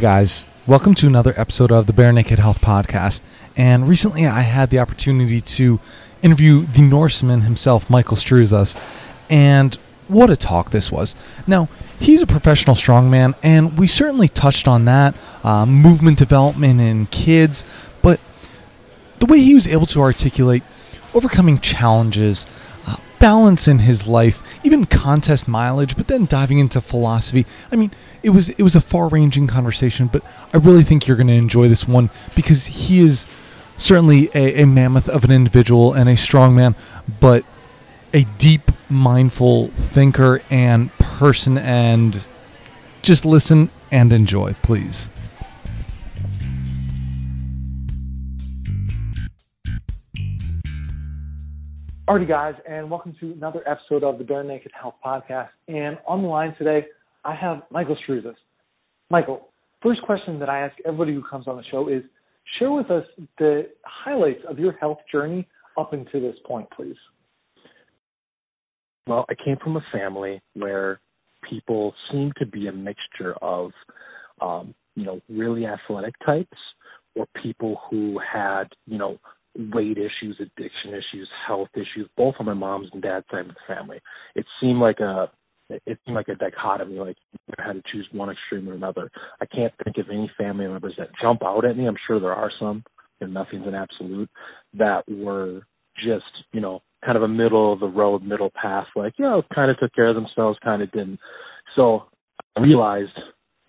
Hey guys, welcome to another episode of the Bare Naked Health Podcast. And recently I had the opportunity to interview the Norseman himself, Michael Struzas. And what a talk this was. Now, he's a professional strongman, and we certainly touched on that uh, movement development in kids, but the way he was able to articulate overcoming challenges, balance in his life, even contest mileage, but then diving into philosophy. I mean, it was it was a far-ranging conversation, but I really think you're going to enjoy this one because he is certainly a, a mammoth of an individual and a strong man, but a deep, mindful thinker and person. And just listen and enjoy, please. Alrighty, guys, and welcome to another episode of the Bare Naked Health Podcast. And on the line today, I have Michael Struzas. Michael, first question that I ask everybody who comes on the show is share with us the highlights of your health journey up until this point, please. Well, I came from a family where people seemed to be a mixture of, um, you know, really athletic types or people who had, you know, weight issues, addiction issues, health issues, both on my mom's and dad's side of the family. It seemed like a it seemed like a dichotomy, like you had to choose one extreme or another. I can't think of any family members that jump out at me. I'm sure there are some, and nothing's an absolute, that were just, you know, kind of a middle of the road, middle path, like, you know, kind of took care of themselves, kind of didn't. So I realized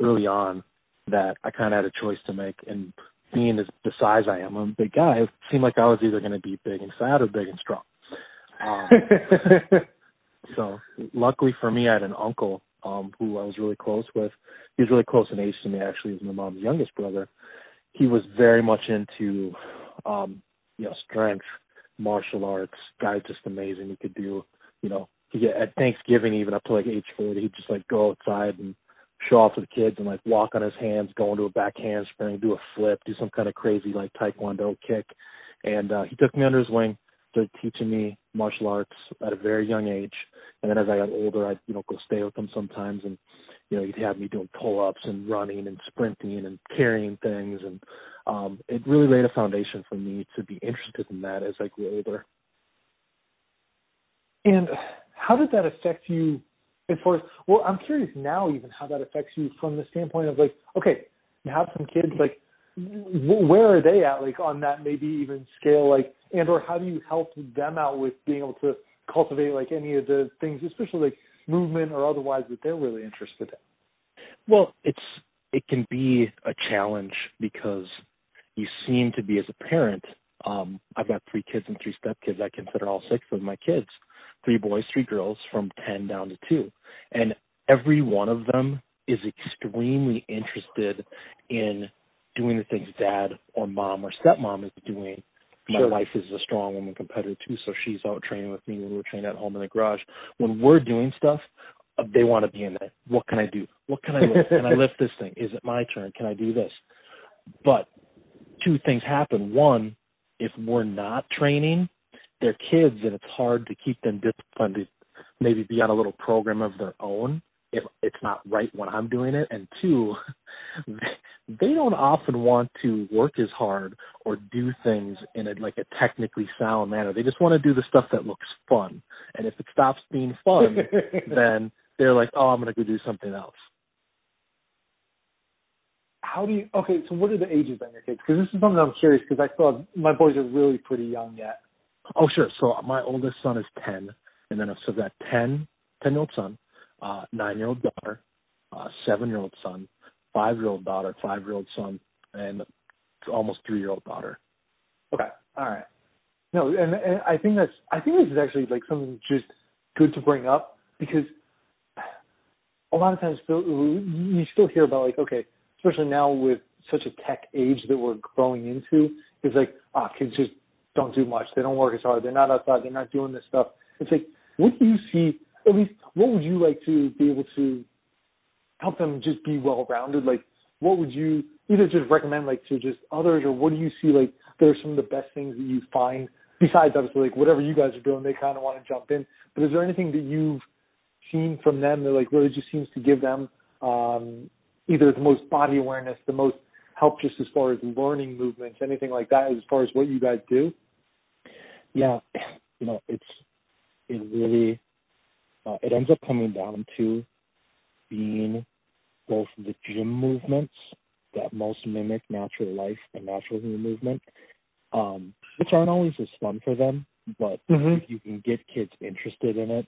early on that I kind of had a choice to make. And being as the size I am, I'm a big guy, it seemed like I was either going to be big and fat or big and strong. Um, So luckily for me, I had an uncle um, who I was really close with. He was really close in age to me. Actually, he was my mom's youngest brother. He was very much into, um, you know, strength, martial arts. Guy's just amazing. He could do, you know, he at Thanksgiving even up to like age forty, he'd just like go outside and show off to the kids and like walk on his hands, go into a back handspring, do a flip, do some kind of crazy like taekwondo kick. And uh, he took me under his wing started teaching me martial arts at a very young age. And then as I got older, I'd, you know, go stay with him sometimes and, you know, he'd have me doing pull ups and running and sprinting and carrying things and um it really laid a foundation for me to be interested in that as I grew older. And how did that affect you as far as well, I'm curious now even how that affects you from the standpoint of like, okay, you have some kids like where are they at like on that maybe even scale like and or how do you help them out with being able to cultivate like any of the things especially like movement or otherwise that they're really interested in? Well it's it can be a challenge because you seem to be as a parent um i've got three kids and three stepkids. I consider all six of my kids three boys three girls from 10 down to 2 and every one of them is extremely interested in doing the things dad or mom or stepmom is doing. My sure. wife is a strong woman competitor too, so she's out training with me when we're training at home in the garage. When we're doing stuff, uh, they want to be in it. What can I do? What can I lift? can I lift this thing? Is it my turn? Can I do this? But two things happen. One, if we're not training, they're kids and it's hard to keep them disciplined to maybe be on a little program of their own if it's not right when I'm doing it. And two, they don't often want to work as hard or do things in a like a technically sound manner. They just want to do the stuff that looks fun. And if it stops being fun, then they're like, "Oh, I'm going to go do something else." How do you? Okay, so what are the ages on your kids? Because this is something I'm curious because I still have my boys are really pretty young yet. Oh, sure. So my oldest son is ten, and then so got ten, ten year old son, uh, nine year old daughter, uh, seven year old son, five year old daughter, five year old son, and almost three year old daughter. Okay. All right. No, and, and I think that's I think this is actually like something just good to bring up because a lot of times you still hear about like okay, especially now with such a tech age that we're growing into, is like ah kids just don't do much. They don't work as hard. They're not outside. They're not doing this stuff. It's like what do you see? At least what would you like to be able to help them just be well rounded? Like, what would you either just recommend like to just others, or what do you see like that are some of the best things that you find besides obviously like whatever you guys are doing, they kind of want to jump in. But is there anything that you've seen from them that like really just seems to give them, um, either the most body awareness, the most help just as far as learning movements, anything like that, as far as what you guys do? Yeah, you know, it's it really uh, it ends up coming down to being both the gym movements that most mimic natural life and natural human movement, um, which aren't always as fun for them, but mm-hmm. if you can get kids interested in it,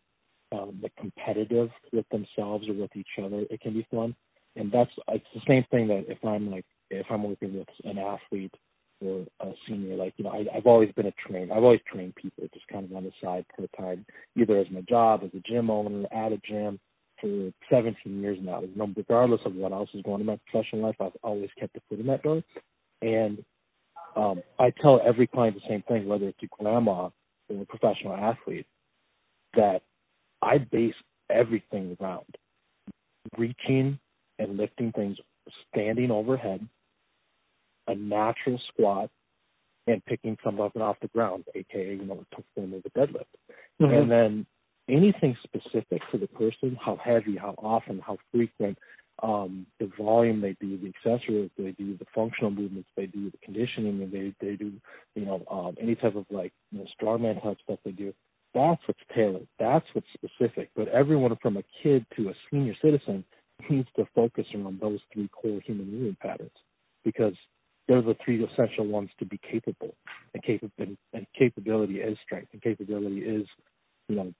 um, like competitive with themselves or with each other, it can be fun. And that's it's the same thing that if I'm like if I'm working with an athlete or a senior, like you know, I, I've always been a trainer. I've always trained people just kind of on the side part time, either as my job as a gym owner at a gym for 17 years now. You know, Regardless of what else is going on in my professional life, I've always kept a foot in that door. And um, I tell every client the same thing, whether it's a grandma or a professional athlete, that I base everything around reaching and lifting things standing overhead, a natural squat, and picking something up and off the ground, aka you know, a form of a deadlift. Mm-hmm. And then anything specific to the person, how heavy, how often, how frequent, um, the volume they do, the accessories they do, the functional movements they do, the conditioning and they they do, you know, um, any type of like you know, strongman type stuff they do. That's what's tailored. That's what's specific. But everyone from a kid to a senior citizen needs to focus around those three core human movement patterns because they're the three essential ones to be capable. And, cap- and, and capability is strength, and capability is, you know,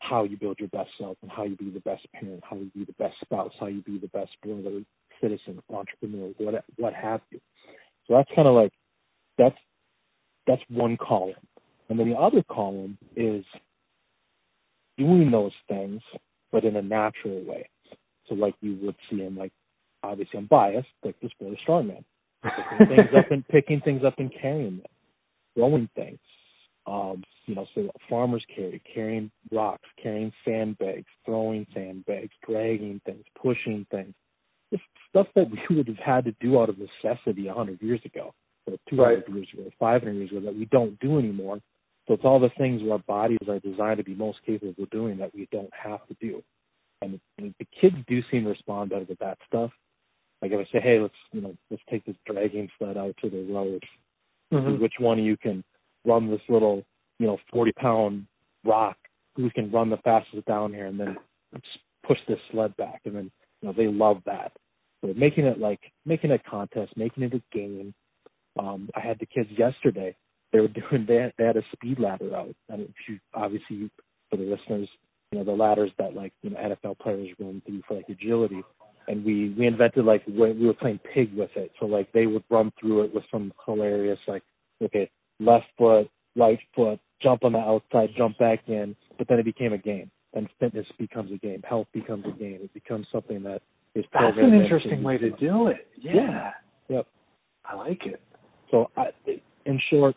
how you build your best self and how you be the best parent, how you be the best spouse, how you be the best brother, citizen, entrepreneur, what what have you. So that's kind of like that's that's one column, and then the other column is doing those things, but in a natural way. So like you would see in like obviously I'm biased, like sport of strongman. Picking things up and picking things up and carrying them. Throwing things. Um, you know, so farmers carry, carrying rocks, carrying sandbags, throwing sandbags, dragging things, pushing things. It's stuff that we would have had to do out of necessity a hundred years ago, or two hundred right. years ago, five hundred years ago that we don't do anymore. So it's all the things where our bodies are designed to be most capable of doing that we don't have to do and the kids do seem to respond better to that stuff. Like if I say, hey, let's you know let's take this dragging sled out to the road. Mm-hmm. Which one of you can run this little you know forty pound rock? Who can run the fastest down here, and then push this sled back? And then you know they love that. So making it like making it a contest, making it a game. Um, I had the kids yesterday. They were doing they had, they had a speed ladder out. I mean, if you obviously for the listeners, you know the ladders that like you know NFL players run through for like agility, and we we invented like we were playing pig with it, so like they would run through it with some hilarious like okay left foot, right foot, jump on the outside, jump back in, but then it became a game, and fitness becomes a game, health becomes a game, it becomes something that is that's an interesting way to do it. Yeah. yeah. Yep. I like it. So I, in short,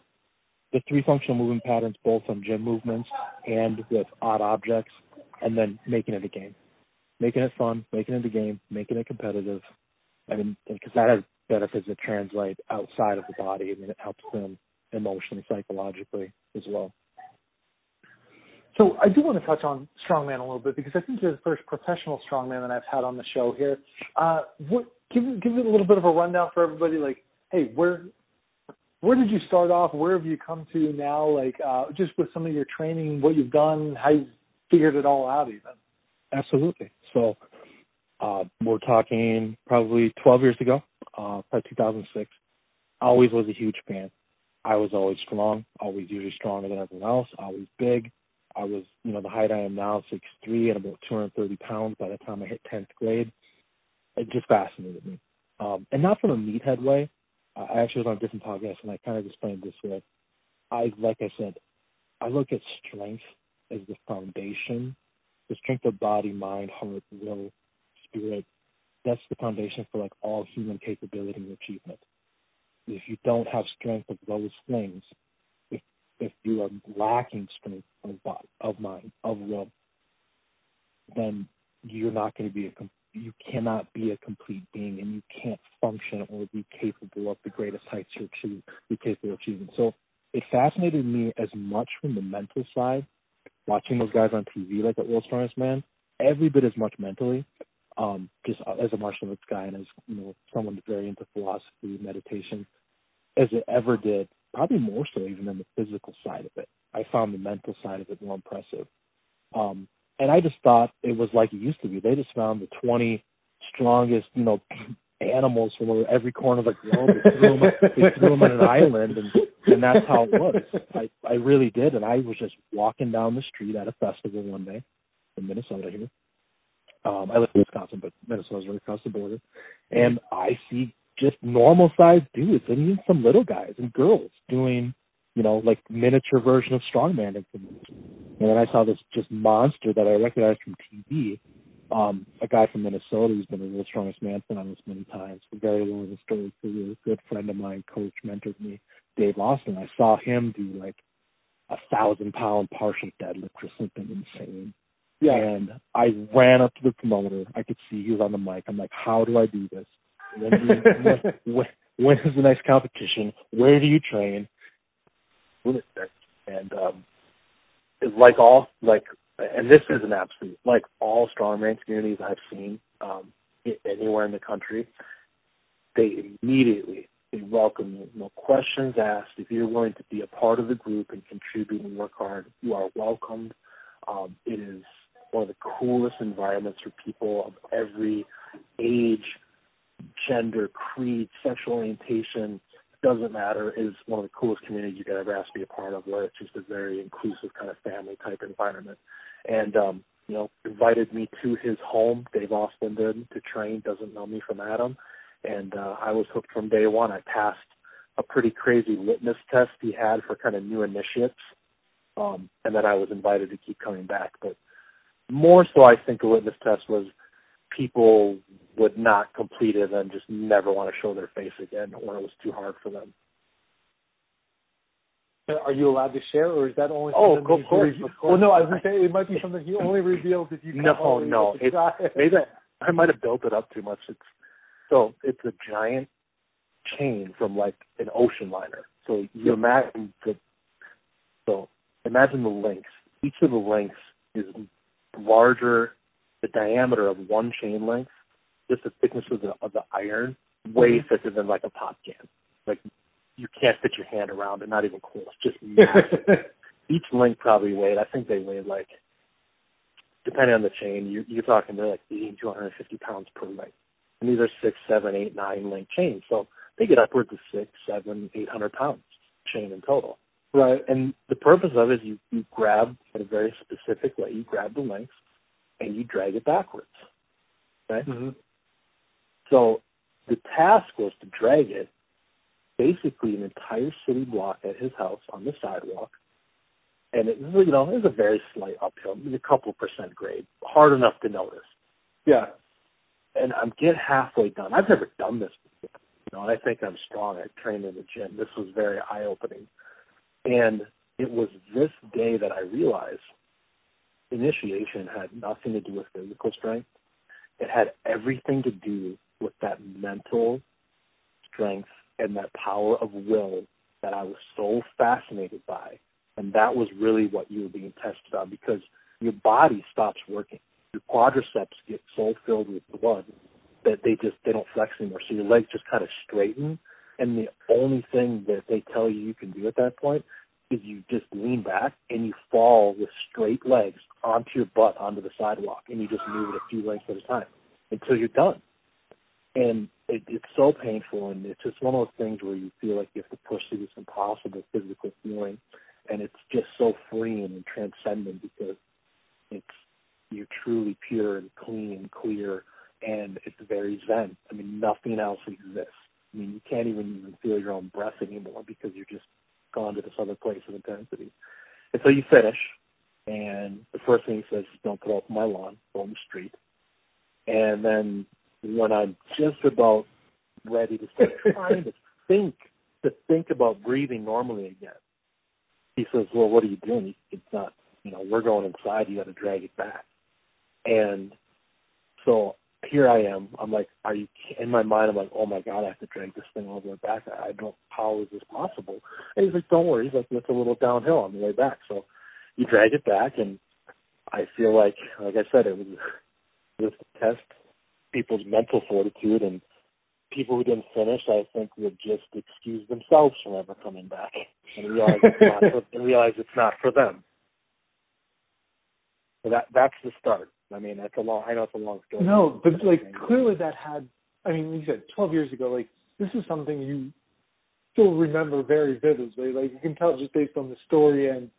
the three functional movement patterns, both on gym movements and with odd objects, and then making it a game, making it fun, making it a game, making it competitive. I mean, because that has benefits that translate outside of the body. I mean, it helps them emotionally, psychologically as well. So I do want to touch on strongman a little bit because I think you're the first professional strongman that I've had on the show here. Uh, what, give give it a little bit of a rundown for everybody. Like, hey, where where did you start off? Where have you come to now? Like, uh, just with some of your training, what you've done, how you figured it all out even. Absolutely. So uh, we're talking probably 12 years ago, uh, probably 2006. I always was a huge fan. I was always strong, always usually stronger than everyone else, always big. I was, you know, the height I am now, six three and about 230 pounds by the time I hit 10th grade. It just fascinated me. Um, and not from a meathead way. I actually was on a different podcast and I kind of explained this way. I, like I said, I look at strength as the foundation, the strength of body, mind, heart, will, spirit. That's the foundation for like all human capability and achievement. If you don't have strength of those things, if if you are lacking strength of body, of mind, of will, then you're not going to be a you cannot be a complete being, and you can't function or be capable of the greatest heights you're achieve, be capable of achieving. So it fascinated me as much from the mental side watching those guys on TV like at World's Strongest Man, every bit as much mentally. um, just as a martial arts guy and as you know someone very into philosophy, meditation, as it ever did. Probably more so even than the physical side of it. I found the mental side of it more impressive. Um, and I just thought it was like it used to be. They just found the 20 strongest, you know, animals from every corner of the globe. They threw them, they threw them on an island, and and that's how it was. I I really did, and I was just walking down the street at a festival one day in Minnesota here. Um, I live in Wisconsin, but Minnesota's right across the border, and I see just normal sized dudes and even some little guys and girls doing, you know, like miniature version of strongman. And then I saw this just monster that I recognized from TV um, a guy from Minnesota who's been a real strongest man this many times, very long story career, a good friend of mine, coach, mentored me, Dave Ostlund. I saw him do like a thousand pound partial deadlift or something insane. Yeah. And I ran up to the promoter. I could see he was on the mic. I'm like, how do I do this? When, do you, when, when, is the next competition? Where do you train? And um, it's like all like and this is an absolute like all strongman communities I've seen um, anywhere in the country. They immediately they welcome you, no questions asked. If you're willing to be a part of the group and contribute and work hard, you are welcomed. Um, it is one of the coolest environments for people of every age, gender, creed, sexual orientation, doesn't matter is one of the coolest communities you could ever ask to be a part of where it's just a very inclusive kind of family type environment and um, you know invited me to his home. Dave Ostlund did to train. Doesn't know me from Adam, and uh, I was hooked from day one. I passed a pretty crazy litmus test he had for kind of new initiates, um, and then I was invited to keep coming back. But more so, I think a litmus test was people would not complete it and just never want to show their face again, or it was too hard for them. Are you allowed to share, or is that only? Oh, of course, of course. Well, no, I was going to say it might be something he only reveals if you. No, no, it's maybe I might have built it up too much. It's so it's a giant chain from like an ocean liner. So you imagine the so imagine the links. Each of the links is larger, the diameter of one chain length, just the thickness of the of the iron, way mm-hmm. thicker than like a pop can. Like you can't fit your hand around it, not even close. Just. Each link probably weighed, I think they weighed like, depending on the chain, you, you're talking they're like 80 to 150 pounds per link. And these are six, seven, eight, nine link chains. So they get upwards of six, seven, eight hundred pounds chain in total. Right. And the purpose of it is you, you grab in a very specific way, you grab the links and you drag it backwards. Okay? Mm-hmm. So the task was to drag it basically an entire city block at his house on the sidewalk. And it was, you know, it was a very slight uphill, a couple percent grade, hard enough to notice. Yeah. And I'm get halfway done. I've never done this before, you know, and I think I'm strong. I trained in the gym. This was very eye opening. And it was this day that I realized initiation had nothing to do with physical strength. It had everything to do with that mental strength and that power of will that I was so fascinated by. And that was really what you were being tested on because your body stops working. Your quadriceps get so filled with blood that they just they don't flex anymore. So your legs just kind of straighten and the only thing that they tell you you can do at that point is you just lean back and you fall with straight legs onto your butt onto the sidewalk and you just move it a few lengths at a time until you're done. And it, it's so painful, and it's just one of those things where you feel like you have to push through this impossible physical feeling, and it's just so freeing and transcendent because it's you're truly pure and clean and clear, and it's very zen. I mean, nothing else exists. I mean, you can't even even feel your own breath anymore because you're just gone to this other place of intensity. And so you finish, and the first thing he says is, "Don't put up my lawn, go on the street." And then when I'm just about ready to start trying to think to think about breathing normally again. He says, "Well, what are you doing? It's not, you know, we're going inside. You got to drag it back." And so here I am. I'm like, "Are you?" In my mind, I'm like, "Oh my god, I have to drag this thing all the way back. I don't. How is this possible?" And he's like, "Don't worry. He's like, it's a little downhill on the way back." So you drag it back, and I feel like, like I said, it was just a test people's mental fortitude and people who didn't finish, I think, would just excuse themselves from ever coming back and realize it's not for, and realize it's not for them. So that that's the start. I mean, that's a long. I know it's a long story. No, but like clearly that had. I mean, you said 12 years ago. Like this is something you still remember very vividly. Like you can tell just based on the story and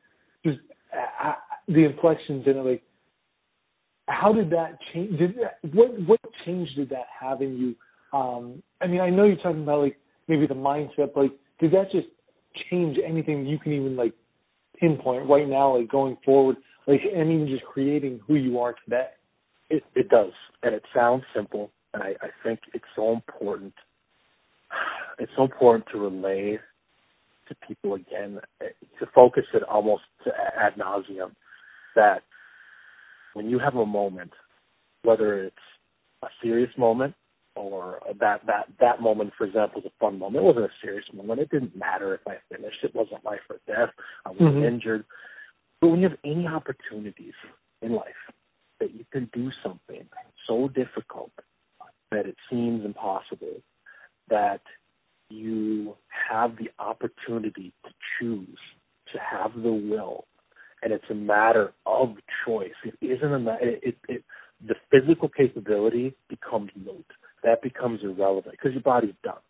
just uh, uh the inflections in it. Like how did that change? Did what what change did that have in you? Um, I mean, I know you're talking about like maybe the mindset, but like, did that just change anything you can even like pinpoint right now, like going forward, like and even just creating who you are today? It it does, and it sounds simple, and I, I think it's so important. It's so important to relay to people again, to focus it almost to ad nauseum that when you have a moment, whether it's a serious moment or that that that moment, for example, was a fun moment. It wasn't a serious moment. It didn't matter if I finished. It wasn't life or death. I was mm-hmm. injured. But when you have any opportunities in life that you can do something so difficult that it seems impossible, that you have the opportunity to choose, to have the will, and it's a matter of choice. It isn't a matter. It, it, it the physical capability becomes moot. That becomes irrelevant because your body's done.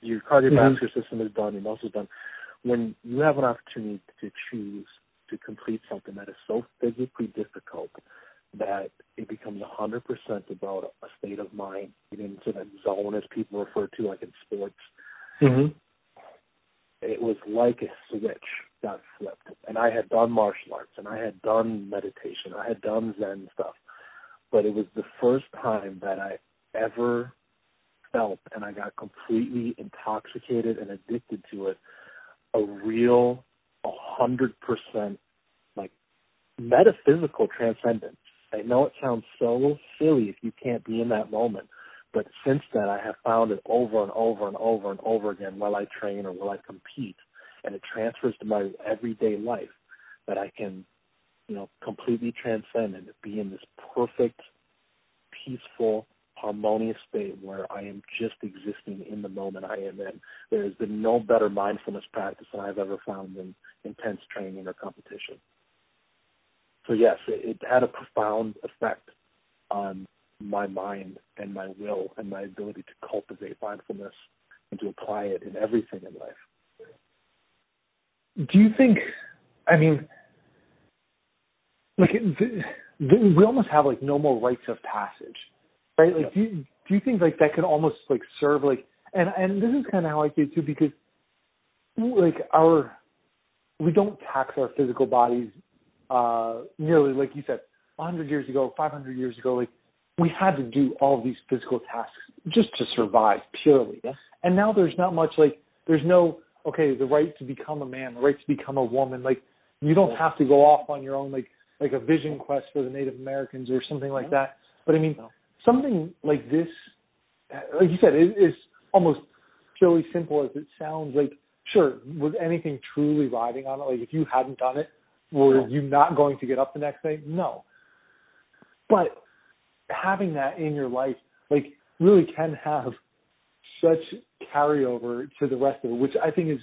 Your cardiovascular mm-hmm. system is done. Your muscles done. When you have an opportunity to choose to complete something that is so physically difficult that it becomes 100% about a state of mind, getting into that zone as people refer to like in sports. Mm-hmm. It was like a switch got flipped. And I had done martial arts and I had done meditation. I had done Zen stuff. But it was the first time that I ever felt and I got completely intoxicated and addicted to it, a real a hundred percent like metaphysical transcendence. I know it sounds so silly if you can't be in that moment, but since then I have found it over and over and over and over again while I train or while I compete and it transfers to my everyday life that I can, you know, completely transcend and be in this perfect, peaceful, harmonious state where I am just existing in the moment I am in. There has been no better mindfulness practice than I've ever found in intense training or competition. So yes, it, it had a profound effect on my mind and my will and my ability to cultivate mindfulness and to apply it in everything in life do you think? I mean, like the, the, we almost have like no more rites of passage, right? Like, do you, do you think like that can almost like serve like and and this is kind of how I see it too because like our we don't tax our physical bodies uh nearly like you said 100 years ago 500 years ago like we had to do all these physical tasks just to survive purely yeah. and now there's not much like there's no okay, the right to become a man, the right to become a woman. Like you don't have to go off on your own, like like a vision quest for the Native Americans or something like that. But I mean, something like this, like you said, it is almost silly simple as it sounds. Like sure, was anything truly riding on it? Like if you hadn't done it, were you not going to get up the next day? No. But having that in your life, like really can have such carryover to the rest of it, which I think is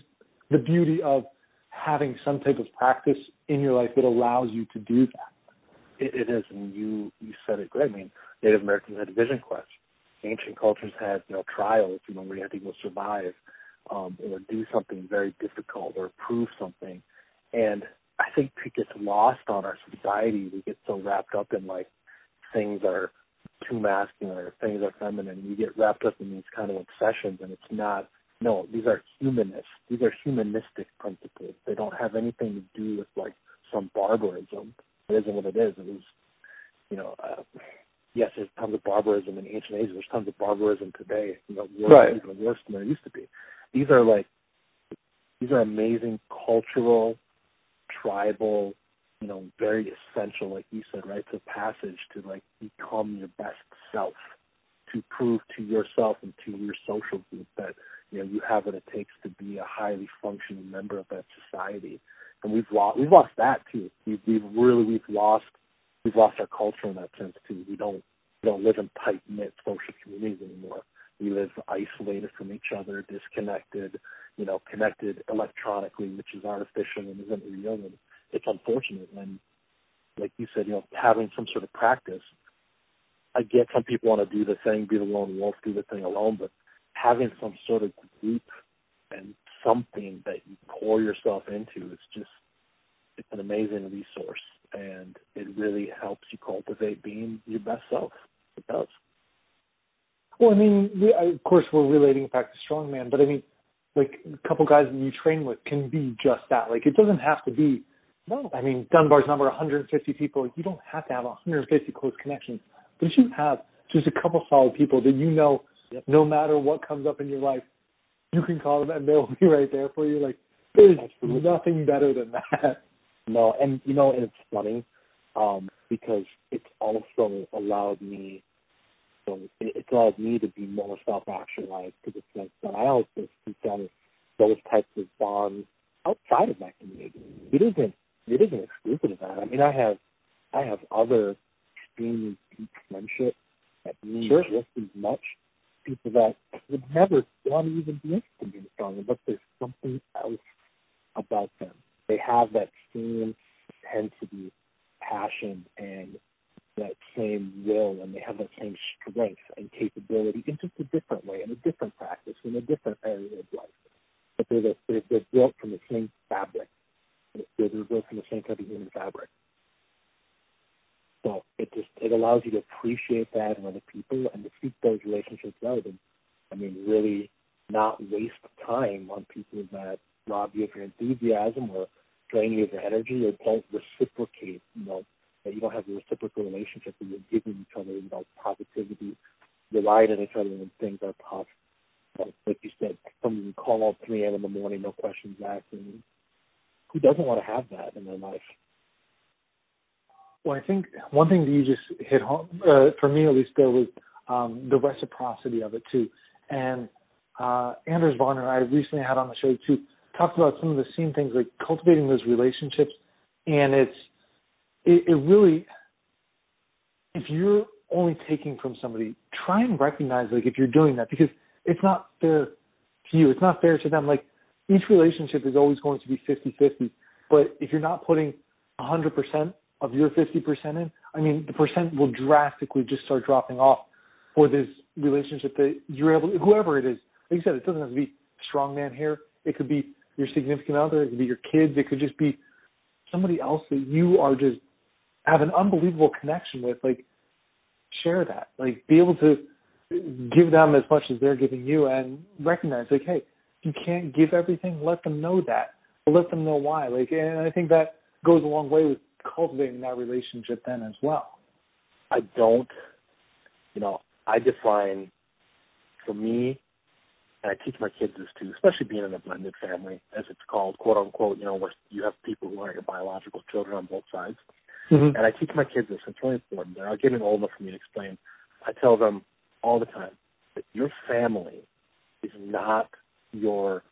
the beauty of having some type of practice in your life that allows you to do that. It, it is, and you you said it great. I mean, Native Americans had vision quests. Ancient cultures had you know trials, you know, where you had to go survive um, or do something very difficult or prove something. And I think it gets lost on our society. We get so wrapped up in like things are too masculine or things are feminine. You get wrapped up in these kind of obsessions, and it's not. No, these are humanist. These are humanistic principles. They don't have anything to do with like some barbarism. It isn't what it is. It was, you know, uh, yes, there's tons of barbarism in ancient ages. There's tons of barbarism today. You know, worse, right. even worse than there used to be. These are like, these are amazing cultural, tribal, you know, very essential, like you said, right, to passage to like become your best self, to prove to yourself and to your social group that you know you have what it takes to be a highly functioning member of that society. And we've lost we've lost that too. We've we've really we've lost we've lost our culture in that sense too. We don't we don't live in tight knit social communities anymore. We live isolated from each other, disconnected, you know, connected electronically, which is artificial and isn't real. And it's unfortunate. And like you said, you know, having some sort of practice. I get some people want to do the thing, be the lone wolf, do the thing alone, but having some sort of group and something that you pour yourself into is just it's an amazing resource and it really helps you cultivate being your best self. It does. Well, I mean, we, I, of course, we're relating back to strongman, but I mean, like a couple guys that you train with can be just that. Like it doesn't have to be. No, I mean Dunbar's number 150 people. You don't have to have 150 close connections, but if you have just a couple solid people that you know, yep. no matter what comes up in your life, you can call them and they'll be right there for you. Like there's Absolutely. nothing better than that. No, and you know, and it's funny um, because it's also allowed me. So it, it's allowed me to be more self-actualized because it's like that I also see done those types of bonds outside of my community. It isn't. It isn't exclusive of that. I mean, I have, I have other extremely deep friendships that mean sure. just as much. People that would never want to even be interested in stronger, but there's something else about them they have that same intensity, passion, and that same will, and they have that same strength and capability in just a different way, in a different practice, in a different area of life. But they're, the, they're, they're built from the same fabric. They're, they're built from the same type of human fabric. So it just it allows you to appreciate that in other people and to seek those relationships out and I mean really not waste time on people that rob you of your enthusiasm or drain you of your energy or don't reciprocate, you know, that you don't have a reciprocal relationship where you're giving each other, you know, positivity, relying on each other when things are tough. like you said, someone you call at 3 a.m. in the morning, no questions asked. And who doesn't want to have that in their life? Well, I think one thing that you just hit home, uh, for me at least, there was um, the reciprocity of it too. And uh, Anders Varner, I recently had on the show too, talked about some of the same things like cultivating those relationships. And it's it, it really if you're only taking from somebody try and recognize like if you're doing that because it's not fair to you. It's not fair to them. Like each relationship is always going to be 50-50 but if you're not putting 100% of your 50% in i mean the percent will drastically just start dropping off for this relationship that you're able to, whoever it is like you said it doesn't have to be strongman here it could be your significant other, it could be your kids, it could just be somebody else that you are just have an unbelievable connection with. Like share that. Like be able to give them as much as they're giving you and recognize like, hey, you can't give everything, let them know that. Let them know why. Like and I think that goes a long way with cultivating that relationship then as well. I don't you know, I define for me and I teach my kids this too, especially being in a blended family, as it's called, quote unquote, you know, where you have people who aren't your biological children on both sides. Mm-hmm. And I teach my kids this, it's really important. They're getting old enough for me to explain. I tell them all the time that your family is not your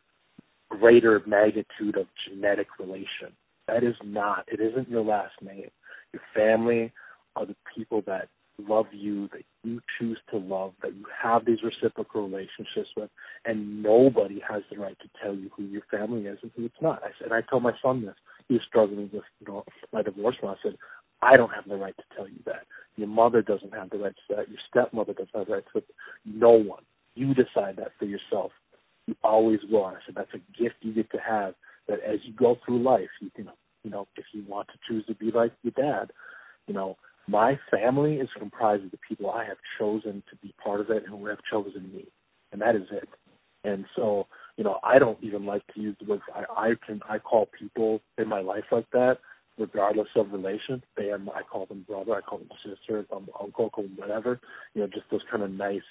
greater magnitude of genetic relation. That is not, it isn't your last name. Your family are the people that love you, that you choose to love, that you have these reciprocal relationships with, and nobody has the right to tell you who your family is and who it's not. I said, I told my son this. He was struggling with you know, my divorce, and I said, I don't have the right to tell you that. Your mother doesn't have the right to that. Your stepmother doesn't have the right to. No one. You decide that for yourself. You always will. And I said that's a gift you get to have. That as you go through life, you can, you know, if you want to choose to be like your dad, you know, my family is comprised of the people I have chosen to be part of it and who have chosen me, and that is it. And so, you know, I don't even like to use the words I, I can. I call people in my life like that, regardless of relation. They are. I call them brother. I call them sister. I'm uncle. I call them whatever. You know, just those kind of nice,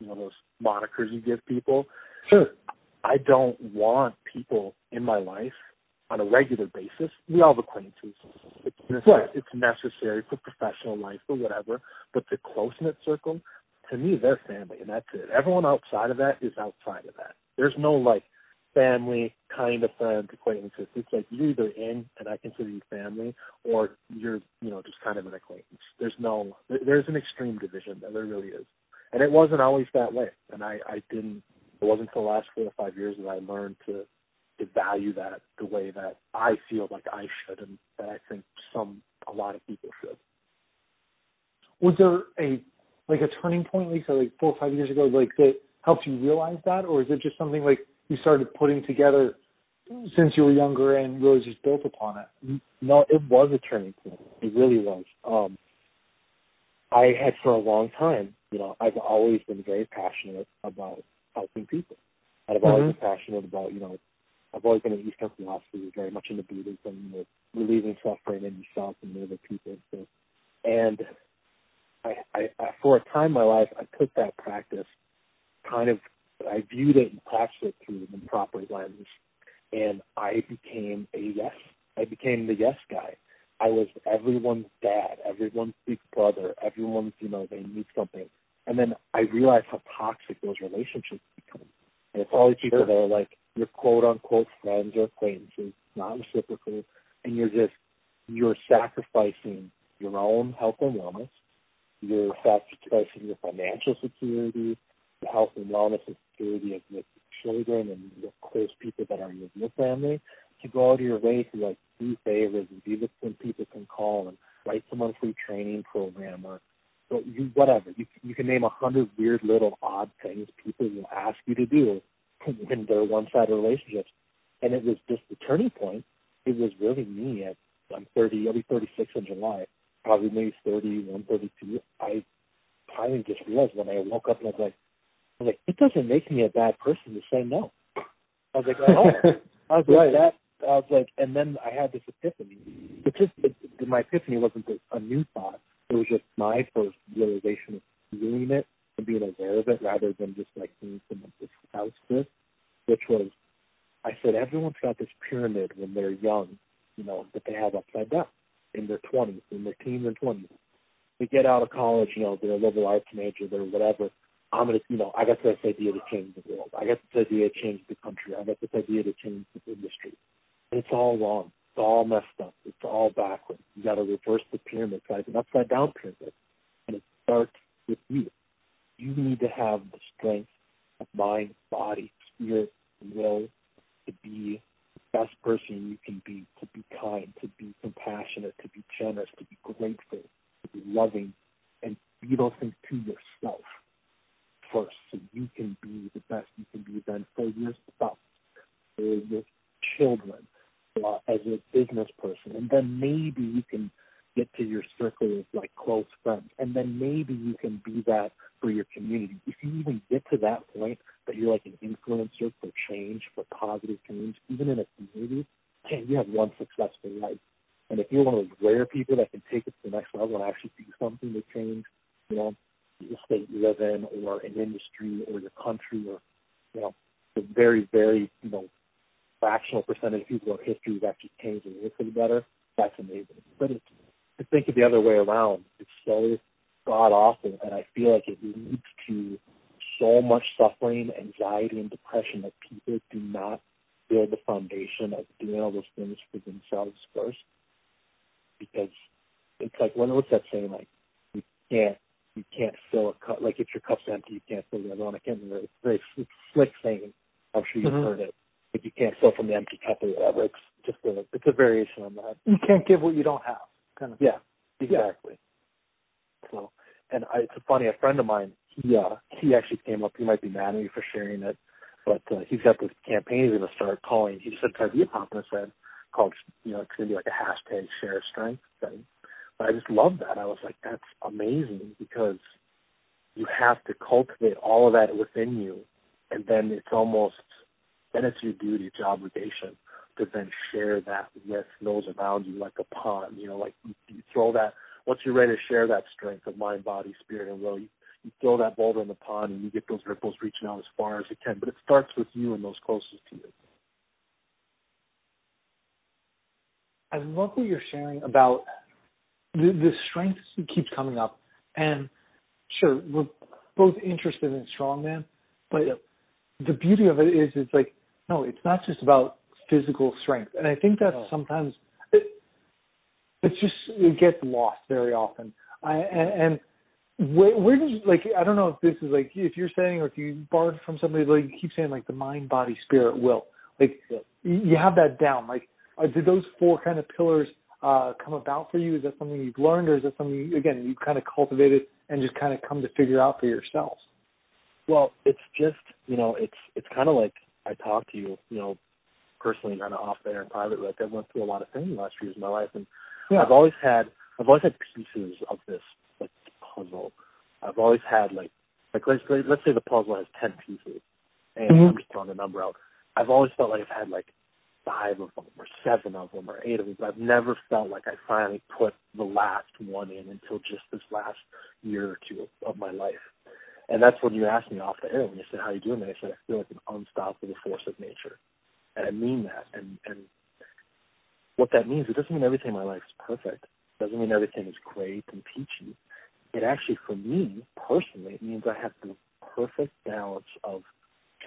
you know, those monikers you give people. Sure. I don't want people in my life on a regular basis. We all have acquaintances. It's, right. it's necessary for professional life or whatever. But the close knit circle, to me, they're family, and that's it. Everyone outside of that is outside of that. There's no like family, kind of friends, acquaintances. It's like you're either in and I consider you family, or you're you know just kind of an acquaintance. There's no there's an extreme division there. There really is, and it wasn't always that way. And I I didn't. It wasn't until the last four or five years that I learned to to value that the way that I feel like I should, and that I think some a lot of people should. Was there a like a turning point, Lisa, like four or five years ago, like that helped you realize that, or is it just something like you started putting together since you were younger and really just built upon it? No, it was a turning point. It really was. Um, I had for a long time, you know, I've always been very passionate about helping people. And I've always mm-hmm. been passionate about, you know, I've always been an Eastern philosophy, very much into Buddhism, you know, relieving suffering in yourself and other people. So, and I, I, I, for a time in my life, I took that practice kind of, I viewed it and practiced it through the proper lens. And I became a yes. I became the yes guy. I was everyone's dad, everyone's big brother, everyone's, you know, they need something. And then I realized how toxic those relationships become. And it's all these people that are like your quote unquote friends or acquaintances, not reciprocal, and you're just you're sacrificing your own health and wellness, you're sacrificing your financial security, the health and wellness and security of your children and the close people that are in your family. To go out of your way to like do favors and be the people can call and write someone a free training program or you whatever. You you can name a hundred weird little odd things people will ask you to do when they're one sided relationships. And it was just the turning point. It was really me at I'm thirty I'll be thirty six in July, probably maybe thirty one, thirty two. I finally just realized when I woke up and I was like I was like, it doesn't make me a bad person to say no. I was like, oh I was like that I was like and then I had this epiphany. It just it, my epiphany wasn't a new thought. It was just my first realization of doing it and being aware of it rather than just like being someone house this, which was I said everyone's got this pyramid when they're young, you know, that they have upside down in their twenties, in their teens and twenties. They get out of college, you know, they're a liberal arts major, they're whatever. I'm gonna, you know, I got this idea to change the world. I got this idea to change the country. I got this idea to change the industry. And it's all wrong. It's all messed up. It's all backwards. You got to reverse the pyramid. Guys, an upside down pyramid, and it starts with you. You need to have the strength of mind, body, spirit, will to be the best person you can be, to be kind, to be compassionate, to be generous, to be grateful, to be loving, and be those things to yourself first so you can be the best you can be then for your spouse, for your children, uh, as a business person. And then maybe you can get to your circle of like close friends. And then maybe you can be that for your community. If you even get to that point that you're like an influencer for change, for positive change, even in a community, man, you have one successful life. And if you're one of those rare people that can take it to the next level and actually do something to change, you know, the state you live in or an industry or your country or, you know, the very, very, you know, fractional percentage of people in history have actually changed and live for the better, that's amazing. But it's to think of the other way around, it's so god awful, and I feel like it leads to so much suffering, anxiety, and depression that people do not build the foundation of doing all those things for themselves first. Because it's like when what's that saying? Like you can't you can't fill a cup. Like if your cup's empty, you can't fill the other one. I can't remember. It's a very slick saying. I'm sure you've mm-hmm. heard it. If you can't fill from the empty cup or whatever, it's just a it's a variation on that. You can't give what you don't have. Kind of. Yeah, exactly. Yeah. So, and I, it's funny. A friend of mine, he uh, he actually came up. He might be mad at me for sharing it, but uh, he's got this campaign he's going to start calling. He just said popped in his head called, you know, it's going to be like a hashtag share strength thing. But I just love that. I was like, that's amazing because you have to cultivate all of that within you, and then it's almost then it's your duty, it's your obligation to then share that with those around you like a pond. You know, like you, you throw that once you're ready to share that strength of mind, body, spirit, and will, you, you throw that boulder in the pond and you get those ripples reaching out as far as it can. But it starts with you and those closest to you. I love what you're sharing about the, the strength keeps coming up, and sure, we're both interested in strongman, but the beauty of it is, it's like no, it's not just about physical strength, and I think that Oh. sometimes it, it's just it gets lost very often. I and, and where, where did you like? I don't know if this is like if you're saying or if you borrowed from somebody like you keep saying like the mind, body, spirit, will. Like Yeah. you you have that down. Like uh, did those four kind of pillars uh come about for you? Is that something you've learned, or is that something you, again you kind of cultivated and just kind of come to figure out for yourself? Well, it's just you know, it's it's kind of like I talk to you, you know, personally, kind of off there in private. Like I went through a lot of things in the last few years of my life, and Yeah. I've always had I've always had pieces of this like puzzle. I've always had like like let's let's say the puzzle has ten pieces, and Mhm. I'm just throwing a number out. I've always felt like I've had like five of them, or seven of them, or eight of them. But I've never felt like I finally put the last one in until just this last year or two of my life. And that's when you asked me off the air when you said, "How you doing?" And I said, "I feel like an unstoppable force of nature," and I mean that. And and what that means, it doesn't mean everything in my life is perfect. It doesn't mean everything is great and peachy. It actually, for me personally, it means I have the perfect balance of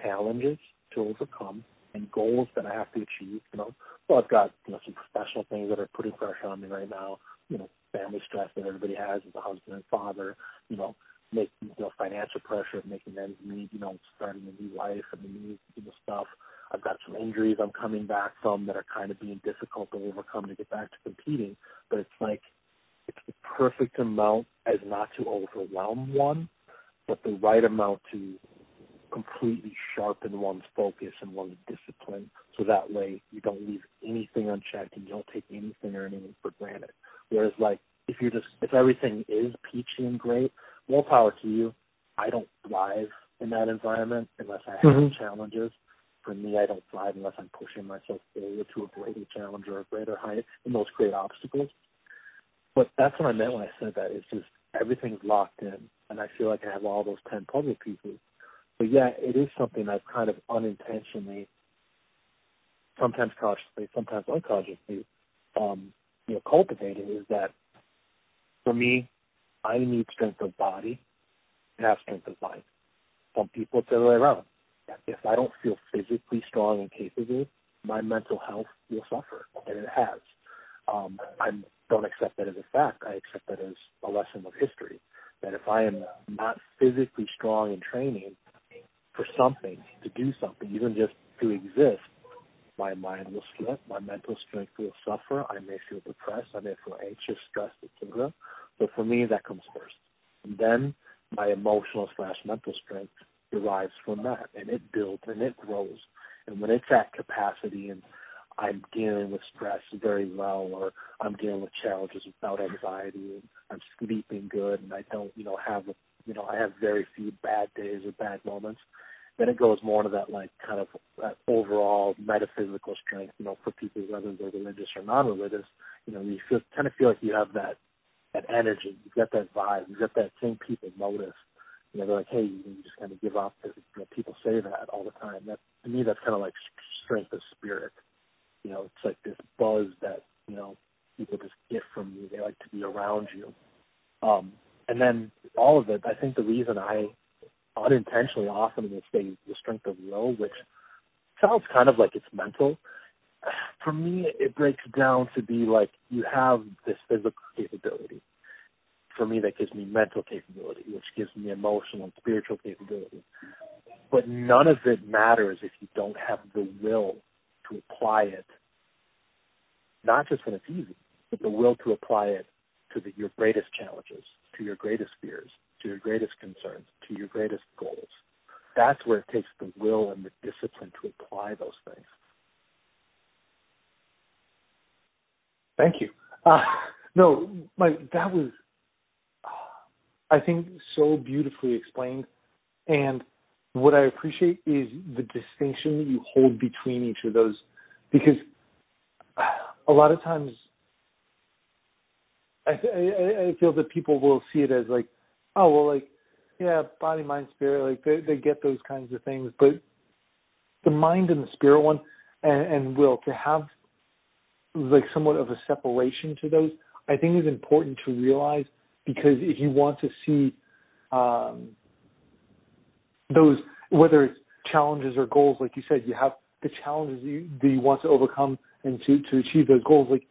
challenges to overcome and goals that I have to achieve. You know, well, I've got you know some professional things that are putting pressure on me right now. You know, family stress that everybody has as a husband and father. You know, make you know financial pressure of making ends meet. You know, starting a new life and the new you know stuff. I've got some injuries I'm coming back from that are kind of being difficult to overcome to get back to competing. But it's like it's the perfect amount as not to overwhelm one, but the right amount to completely sharpen one's focus and one's discipline so that way you don't leave anything unchecked and you don't take anything or anything for granted. Whereas like if you're just if everything is peachy and great, more power to you. I don't thrive in that environment unless I have Mhm. challenges. For me, I don't thrive unless I'm pushing myself forward to a greater challenge or a greater height in those great obstacles. But that's what I meant when I said that. It's just everything's locked in, and I feel like I have all those ten puzzle pieces. But yeah, it is something I've kind of unintentionally, sometimes consciously, sometimes unconsciously, um, you know, cultivated. Is that for me? I need strength of body to have strength of mind. Some people it's the other way around. If I don't feel physically strong and capable, my mental health will suffer, and it has. Um, I don't accept that as a fact. I accept that as a lesson of history. That if I am not physically strong in training for something, to do something, even just to exist, my mind will slip, my mental strength will suffer, I may feel depressed, I may feel anxious, stressed, etc. So for me, that comes first. And then my emotional slash mental strength derives from that, and it builds and it grows. And when it's at capacity and I'm dealing with stress very well, or I'm dealing with challenges without anxiety, and I'm sleeping good, and I don't, you know, have, you know, I have very few bad days or bad moments. Then it goes more to that like kind of that overall metaphysical strength, you know, for people whether they're religious or non-religious. You know, you feel kind of feel like you have that that energy, you've got that vibe, you've got that thing people notice. You know, they're like, hey, you just kind of give up. You know, people say that all the time. That to me, that's kind of like strength of spirit you know, it's like this buzz that, you know, people just get from you. They like to be around you. Um, and then all of it, I think the reason I unintentionally often will say the strength of will, which sounds kind of like it's mental, for me, it breaks down to be like you have this physical capability. For me, that gives me mental capability, which gives me emotional and spiritual capability. But none of it matters if you don't have the will to apply it, not just when it's easy, but the will to apply it to the, your greatest challenges, to your greatest fears, to your greatest concerns, to your greatest goals. That's where it takes the will and the discipline to apply those things. Thank you. Uh, no, my that was, I think, so beautifully explained. And what I appreciate is the distinction that you hold between each of those, because a lot of times I, I, I feel that people will see it as like, oh well, like yeah, body, mind, spirit, like they they get those kinds of things, but the mind and the spirit one and, and will to have like somewhat of a separation to those, I think is important to realize because if you want to see um, those, whether it's challenges or goals, like you said, you have the challenges you, that you want to overcome and to to achieve those goals. Like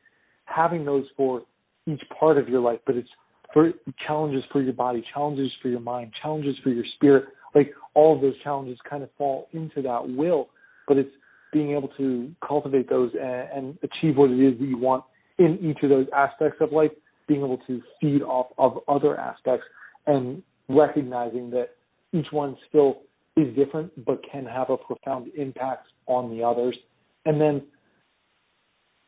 having those for each part of your life, but it's for challenges for your body, challenges for your mind, challenges for your spirit. Like all of those challenges kind of fall into that will, but it's being able to cultivate those and, and achieve what it is that you want in each of those aspects of life, being able to feed off of other aspects and recognizing that each one still is different but can have a profound impact on the others. And then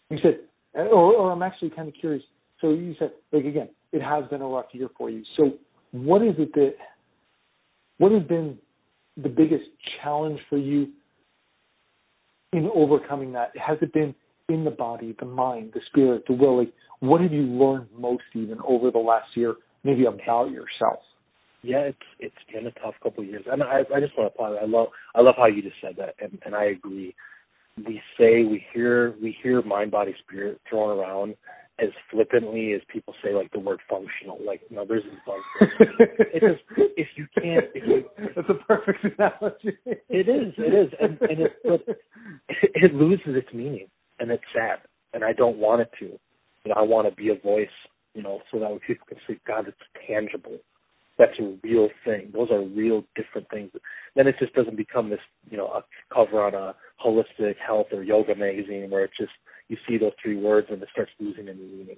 you said, or, or I'm actually kind of curious. So you said, like again, it has been a rough year for you. So what is it that, what has been the biggest challenge for you in overcoming that? Has it been in the body, the mind, the spirit, the will? Like, what have you learned most even over the last year, maybe about yourself? Yeah, it's it's been a tough couple of years, and I I just want to apply. I love I love how you just said that, and and I agree. We say we hear we hear mind body spirit thrown around as flippantly as people say like the word functional. Like there's this like it's if you can't if you, that's a perfect analogy. it is it is, and and it but it, it loses its meaning, and it's sad, and I don't want it to. You know, I want to be a voice, you know, so that people can say, God, it's tangible that's a real thing. Those are real different things. Then it just doesn't become this, you know, a cover on a holistic health or yoga magazine where it's just you see those three words and it starts losing any meaning.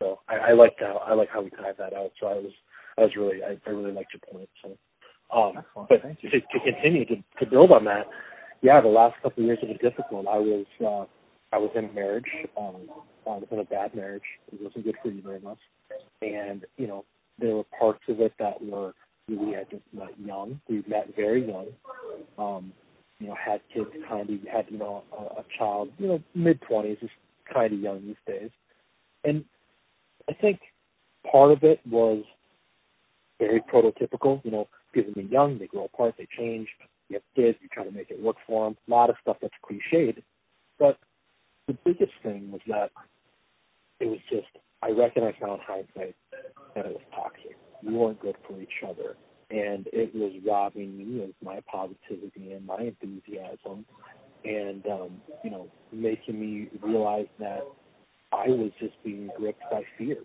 So I, I like how I like how we tied that out. So I was I was really I, I really liked your point. So um but to, to continue to, to build on that, yeah, the last couple of years have been difficult. I was uh I was in a marriage, um I was in a bad marriage. It wasn't good for either of us. And, you know, there were parts of it that were we had just met young. We met very young. Um, you know, had kids kind of had you know a, a child, you know, mid twenties is kind of young these days, and I think part of it was very prototypical. You know, people being young, they grow apart, they change. You have kids, you try to make it work for them. A lot of stuff that's cliched, but the biggest thing was that it was just I recognize now in hindsight that it was toxic. We weren't good for each other. And it was robbing me of my positivity and my enthusiasm and, um, you know, making me realize that I was just being gripped by fear.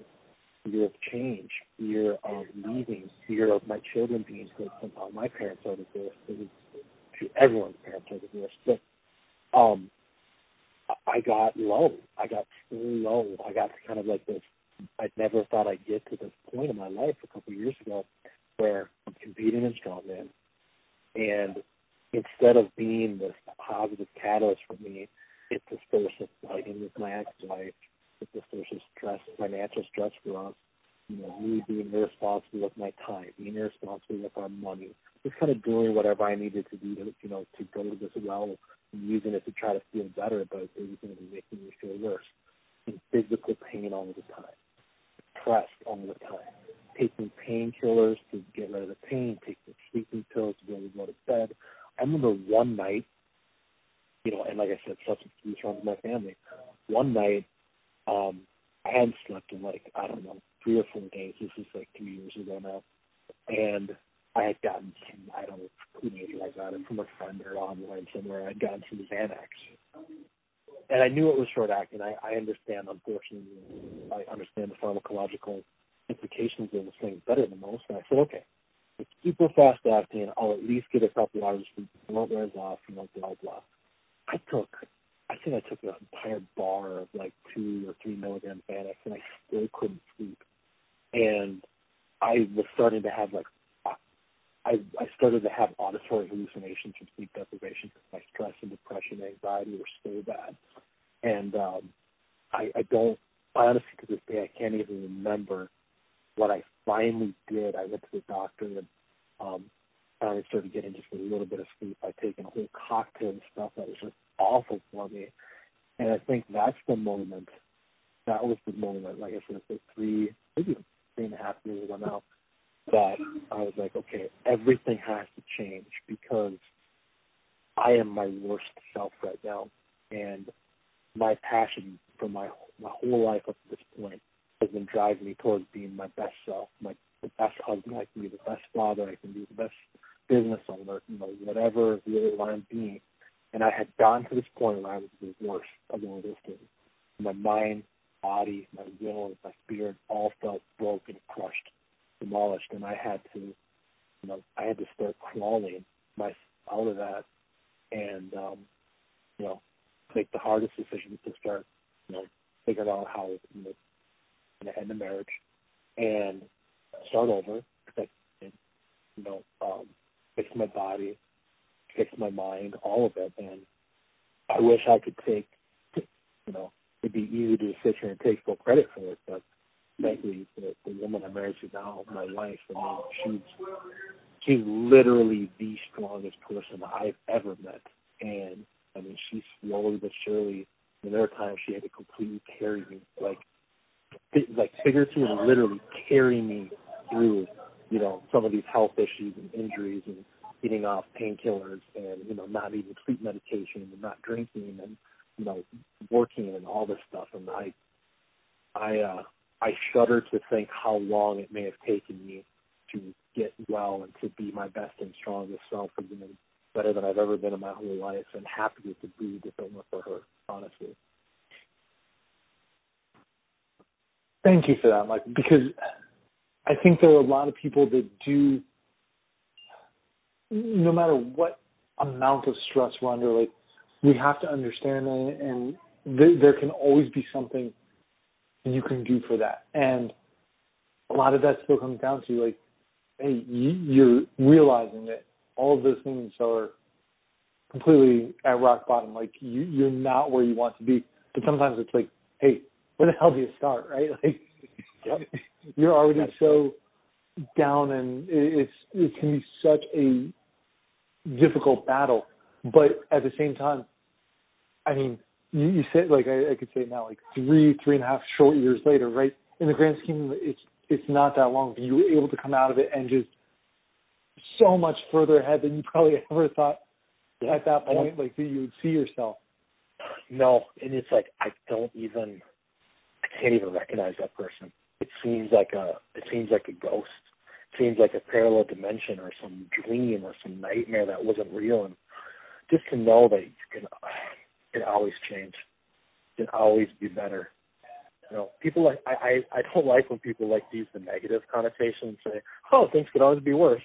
Fear of change, fear of leaving, fear of my children being hurt somehow. My parents are divorced. It was, everyone's parents are divorced. But um I got low. I got low. I got kind of like this. I never thought I'd get to this point in my life a couple of years ago where I'm competing in strongman, and instead of being this positive catalyst for me, it's a source of fighting with my ex-wife. It's a source of stress, financial stress for us. You know, me being irresponsible with my time, being irresponsible with our money, just kind of doing whatever I needed to do to, you know, to go to this well and using it to try to feel better, but it was going to be making me feel worse. In physical pain all the time, depressed all the time, taking painkillers to get rid of the pain, taking sleeping pills to be able to go to bed. I remember one night, you know, and like I said, substance abuse runs my family. One night, um, I hadn't slept in like I don't know three or four days. This is like three years ago now, and I had gotten some, I don't know who maybe I got it from a friend or online somewhere. I'd gotten some Xanax. And I knew it was short acting. I, I understand, unfortunately, I understand the pharmacological implications of this thing better than most. And I said, okay, it's super fast acting. I'll at least get a couple hours sleep. Won't wears off, you know, blah, blah. I took, I think I took an entire bar of like two or three milligram Xanax and I still couldn't sleep. And I was starting to have like I, I started to have auditory hallucinations from sleep deprivation my stress and depression anxiety were so bad. And um, I, I don't, I honestly to this day, I can't even remember what I finally did. I went to the doctor and um, finally started getting just a little bit of sleep by taking a whole cocktail of stuff that was just awful for me. And I think that's the moment, that was the moment, like I said, it's like three, maybe three and a half years ago now, that I was like, okay, everything has to change because I am my worst self right now, and my passion for my my whole life up to this point has been driving me towards being my best self, my the best husband I can be, the best father I can be, the best business owner, you know, whatever the I'm being. And I had gotten to this point where I was the worst of all this thing. My mind, body, my will, my spirit all felt broken, crushed, demolished, and I had to, you know, I had to start crawling myself out of that, and um, you know, make the hardest decision to start, you know, figuring out how you know, to end the marriage and start over. Because you know, um, fix my body, fix my mind, all of it, and I wish I could take, you know, it'd be easy to sit here and take full credit for it, but frankly, the, the woman I'm married to now, my wife, I mean, she's she's literally the strongest person I've ever met, and I mean, she slowly but surely. Mean, there are times she had to completely carry me, like, like figuratively and literally carry me through, you know, some of these health issues and injuries and getting off painkillers and you know not needing sleep medication and not drinking and you know working and all this stuff and I I uh I shudder to think how long it may have taken me to get well and to be my best and strongest self again, better than I've ever been in my whole life, and happier to be if it for her, honestly. Thank you for that, Mike, because I think there are a lot of people that do, no matter what amount of stress we're under, like we have to understand that, and th- there can always be something you can do for that. And a lot of that still comes down to like, hey, you're realizing that all of those things are completely at rock bottom. Like you, you're not where you want to be. But sometimes it's like, hey, where the hell do you start, right? Like, yep. you're already That's so down, and it's it can be such a difficult battle. But at the same time, I mean, you, you said like I, I could say now, like three, three and a half short years later, right? In the grand scheme, it's it's not that long, but you were able to come out of it and just so much further ahead than you probably ever thought yeah. at that point, like that you would see yourself. No, and it's like I don't even, I can't even recognize that person. It seems like a, it seems like a ghost. It seems like a parallel dimension or some dream or some nightmare that wasn't real. And just to know that you can, it can always change. It can always be better. You know, people like I, I I don't like when people like use the negative connotation and say, "Oh, things could always be worse."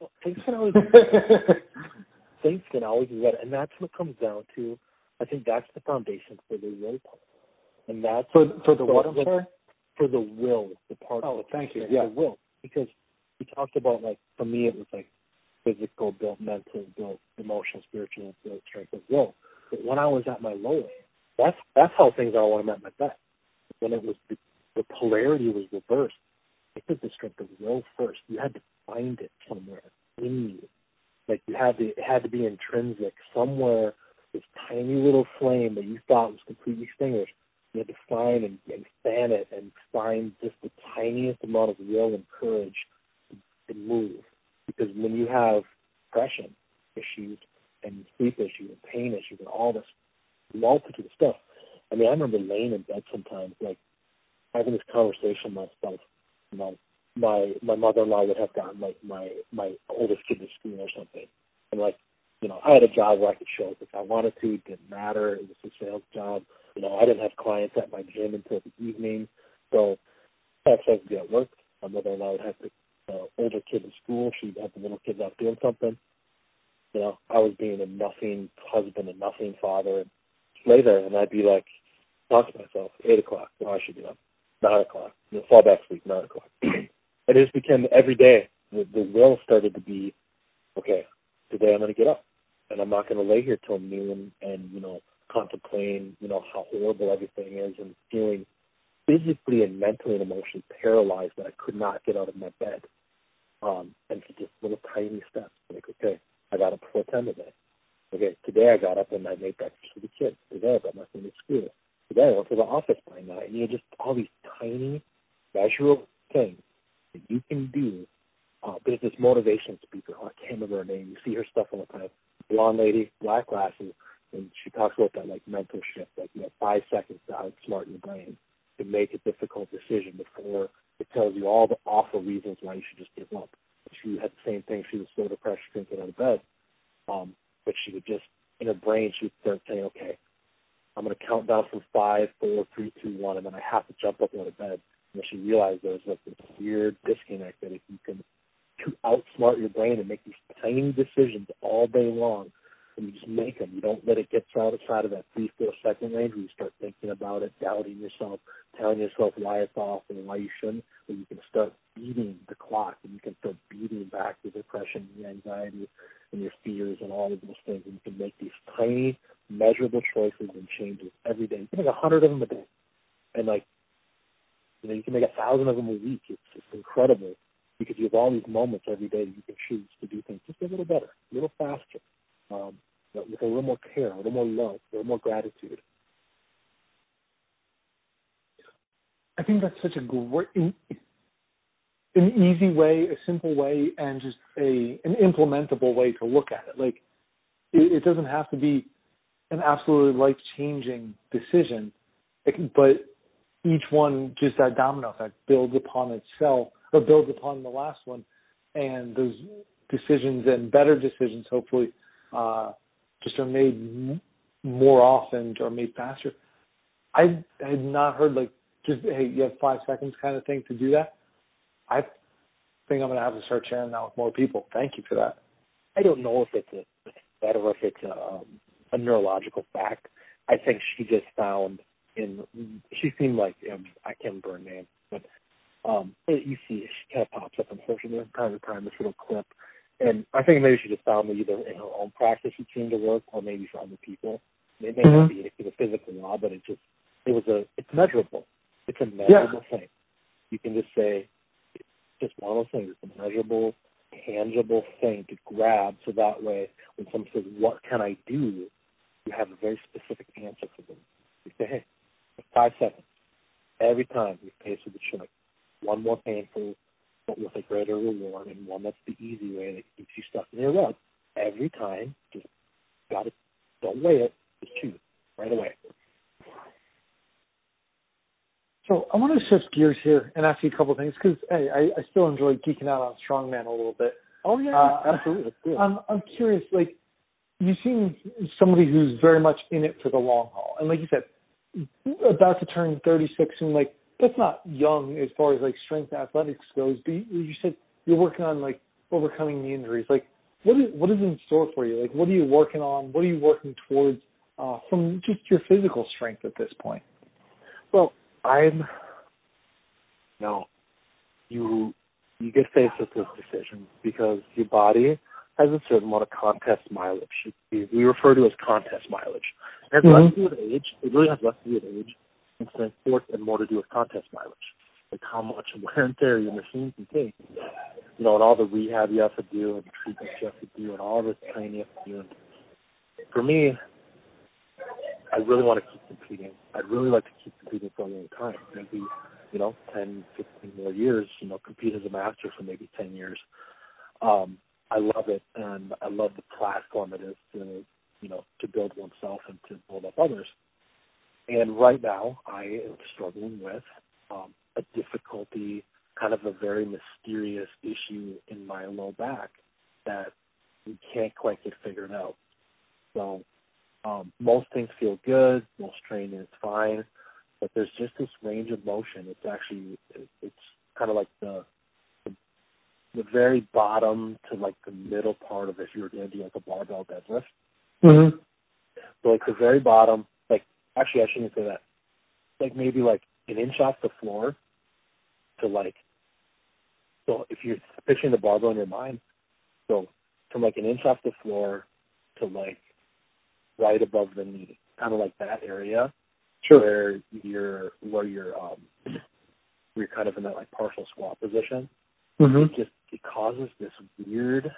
Well, things can always be better. things can always be better, and that's what it comes down to. I think that's the foundation for the will part, and that's for for the what? I'm sorry. For the will, the part. Oh, thank you. Yeah, the will, because we talked about like for me it was like physical built, mental built, emotional, spiritual built, strength of will. But when I was at my lowest, that's that's how things are when I'm at my best. When it was the, the polarity was reversed, it was the strength of will first. You had to find it somewhere in you. Like you had to it had to be intrinsic somewhere. This tiny little flame that you thought was completely extinguished. You had to find and, and fan it and find just the tiniest amount of will and courage to, to move. Because when you have depression issues and sleep issues and pain issues and all this multitude of stuff, I mean, I remember laying in bed sometimes, like having this conversation myself. You know, my my mother-in-law would have gotten like my my oldest kid to school or something, and like you know I had a job where I could show up if I wanted to. It didn't matter. It was a sales job. You know I didn't have clients at my gym until the evening, so that's I would be at work. My mother-in-law would have the uh, older kid in school. She'd have the little kids out doing something. You know I was being a nothing husband, a nothing father. And lay there, and I'd be like, talk to myself. Eight o'clock. Well, I should be up. Nine o'clock. You know, fall back sleep. Nine o'clock. it just became every day. The, the will started to be, okay, today I'm going to get up, and I'm not going to lay here till noon and you know contemplating you know how horrible everything is and feeling physically and mentally and emotionally paralyzed that I could not get out of my bed. Um, and to just little tiny steps, like okay, I got up before ten today. Okay, today I got up and I made breakfast for the kids. Today I got my son to school. Today I went to the office by night. And you know, just all these tiny, measurable things that you can do. Uh, there's this motivation speaker. Oh, I can't remember her name. You see her stuff all the time. Blonde lady, black glasses, and she talks about that like mental shift. Like you have five seconds to outsmart your brain to make a difficult decision before it tells you all the awful reasons why you should just give up. She had the same thing. She was so depressed she couldn't get out of bed. Um, but she would just in her brain, she would start saying, "Okay, I'm going to count down from five, four, three, two, one, and then I have to jump up go to bed." And she realized there was like this weird disconnect that if you can to outsmart your brain and make these tiny decisions all day long, and you just make them. You don't let it get outside of that three, four second range where you start thinking about it, doubting yourself, telling yourself why it's off and why you shouldn't. But you can start beating the clock and you can start beating back the depression, the anxiety, and your fears and all of those things. And you can make these tiny, measurable choices and changes every day. You can make a hundred of them a day, and like you know, you can make a thousand of them a week. It's it's incredible because you have all these moments every day that you can choose to do things just a little better, a little faster, um, with a little more care, a little more love, a little more gratitude. I think that's such a great, an easy way, a simple way, and just a an implementable way to look at it. Like it, it doesn't have to be an absolutely life changing decision, but each one just that domino effect builds upon itself or builds upon the last one, and those decisions and better decisions hopefully uh, just are made more often or made faster. I had not heard like just hey you have five seconds kind of thing to do that. I think I'm gonna have to start sharing that with more people. Thank you for that. I don't know if it's a that or if it's a, um, a neurological fact. I think she just found in she seemed like um, I can't remember her name, but um you see she kind of pops up unfortunately from time to time this little clip. And I think maybe she just found me either in her own practice it seemed to work or maybe for other people. It may mm-hmm. not be a physical law, but it just it was a it's measurable. It's a measurable yeah. thing. You can just say it's just one of those things. It's a measurable, tangible thing to grab so that way when someone says, What can I do? you have a very specific answer for them. You say, Hey, five seconds. Every time you're faced with a choice. One more painful, but with a greater reward, and one that's the easy way that keeps you stuck in your rut. Every time, just got it. don't weigh it, just choose right away. So I want to shift gears here and ask you a couple of things because hey, I, I still enjoy geeking out on strongman a little bit. Oh yeah, uh, absolutely. I'm I'm curious, like you seem somebody who's very much in it for the long haul, and like you said, about to turn 36 soon. Like that's not young as far as like strength athletics goes. But you, you said you're working on like overcoming the injuries. Like what is what is in store for you? Like what are you working on? What are you working towards uh, from just your physical strength at this point? Well, I'm no. You you get faced with this decision because your body has a certain amount of contest mileage. We refer to as contest mileage. It has mm-hmm. less to do with age. It really has less to do with age and strength and more to do with contest mileage. Like how much wear and tear your machine can take. You know, and all the rehab you have to do and treatment you have to do and all this training you have to do. And for me, I really want to keep competing. I'd really like to keep competing for a long time. Maybe, you know, 10, 15 more years, you know, compete as a master for maybe 10 years. Um, I love it, and I love the platform it is to, you know, to build oneself and to build up others. And right now, I am struggling with um, a difficulty, kind of a very mysterious issue in my low back that we can't quite get figured out. So um, most things feel good, most training is fine, but there's just this range of motion. It's actually it's kind of like the the very bottom to like the middle part of if you were going to do like a barbell deadlift. Mm-hmm. So like the very bottom, actually I shouldn't say that. Like maybe like an inch off the floor to like so if you're picturing the barbell in your mind, so from like an inch off the floor to like right above the knee, kind of like that area, sure. where you're where you're um you're kind of in that like partial squat position. Mm-hmm. It just it causes this weird,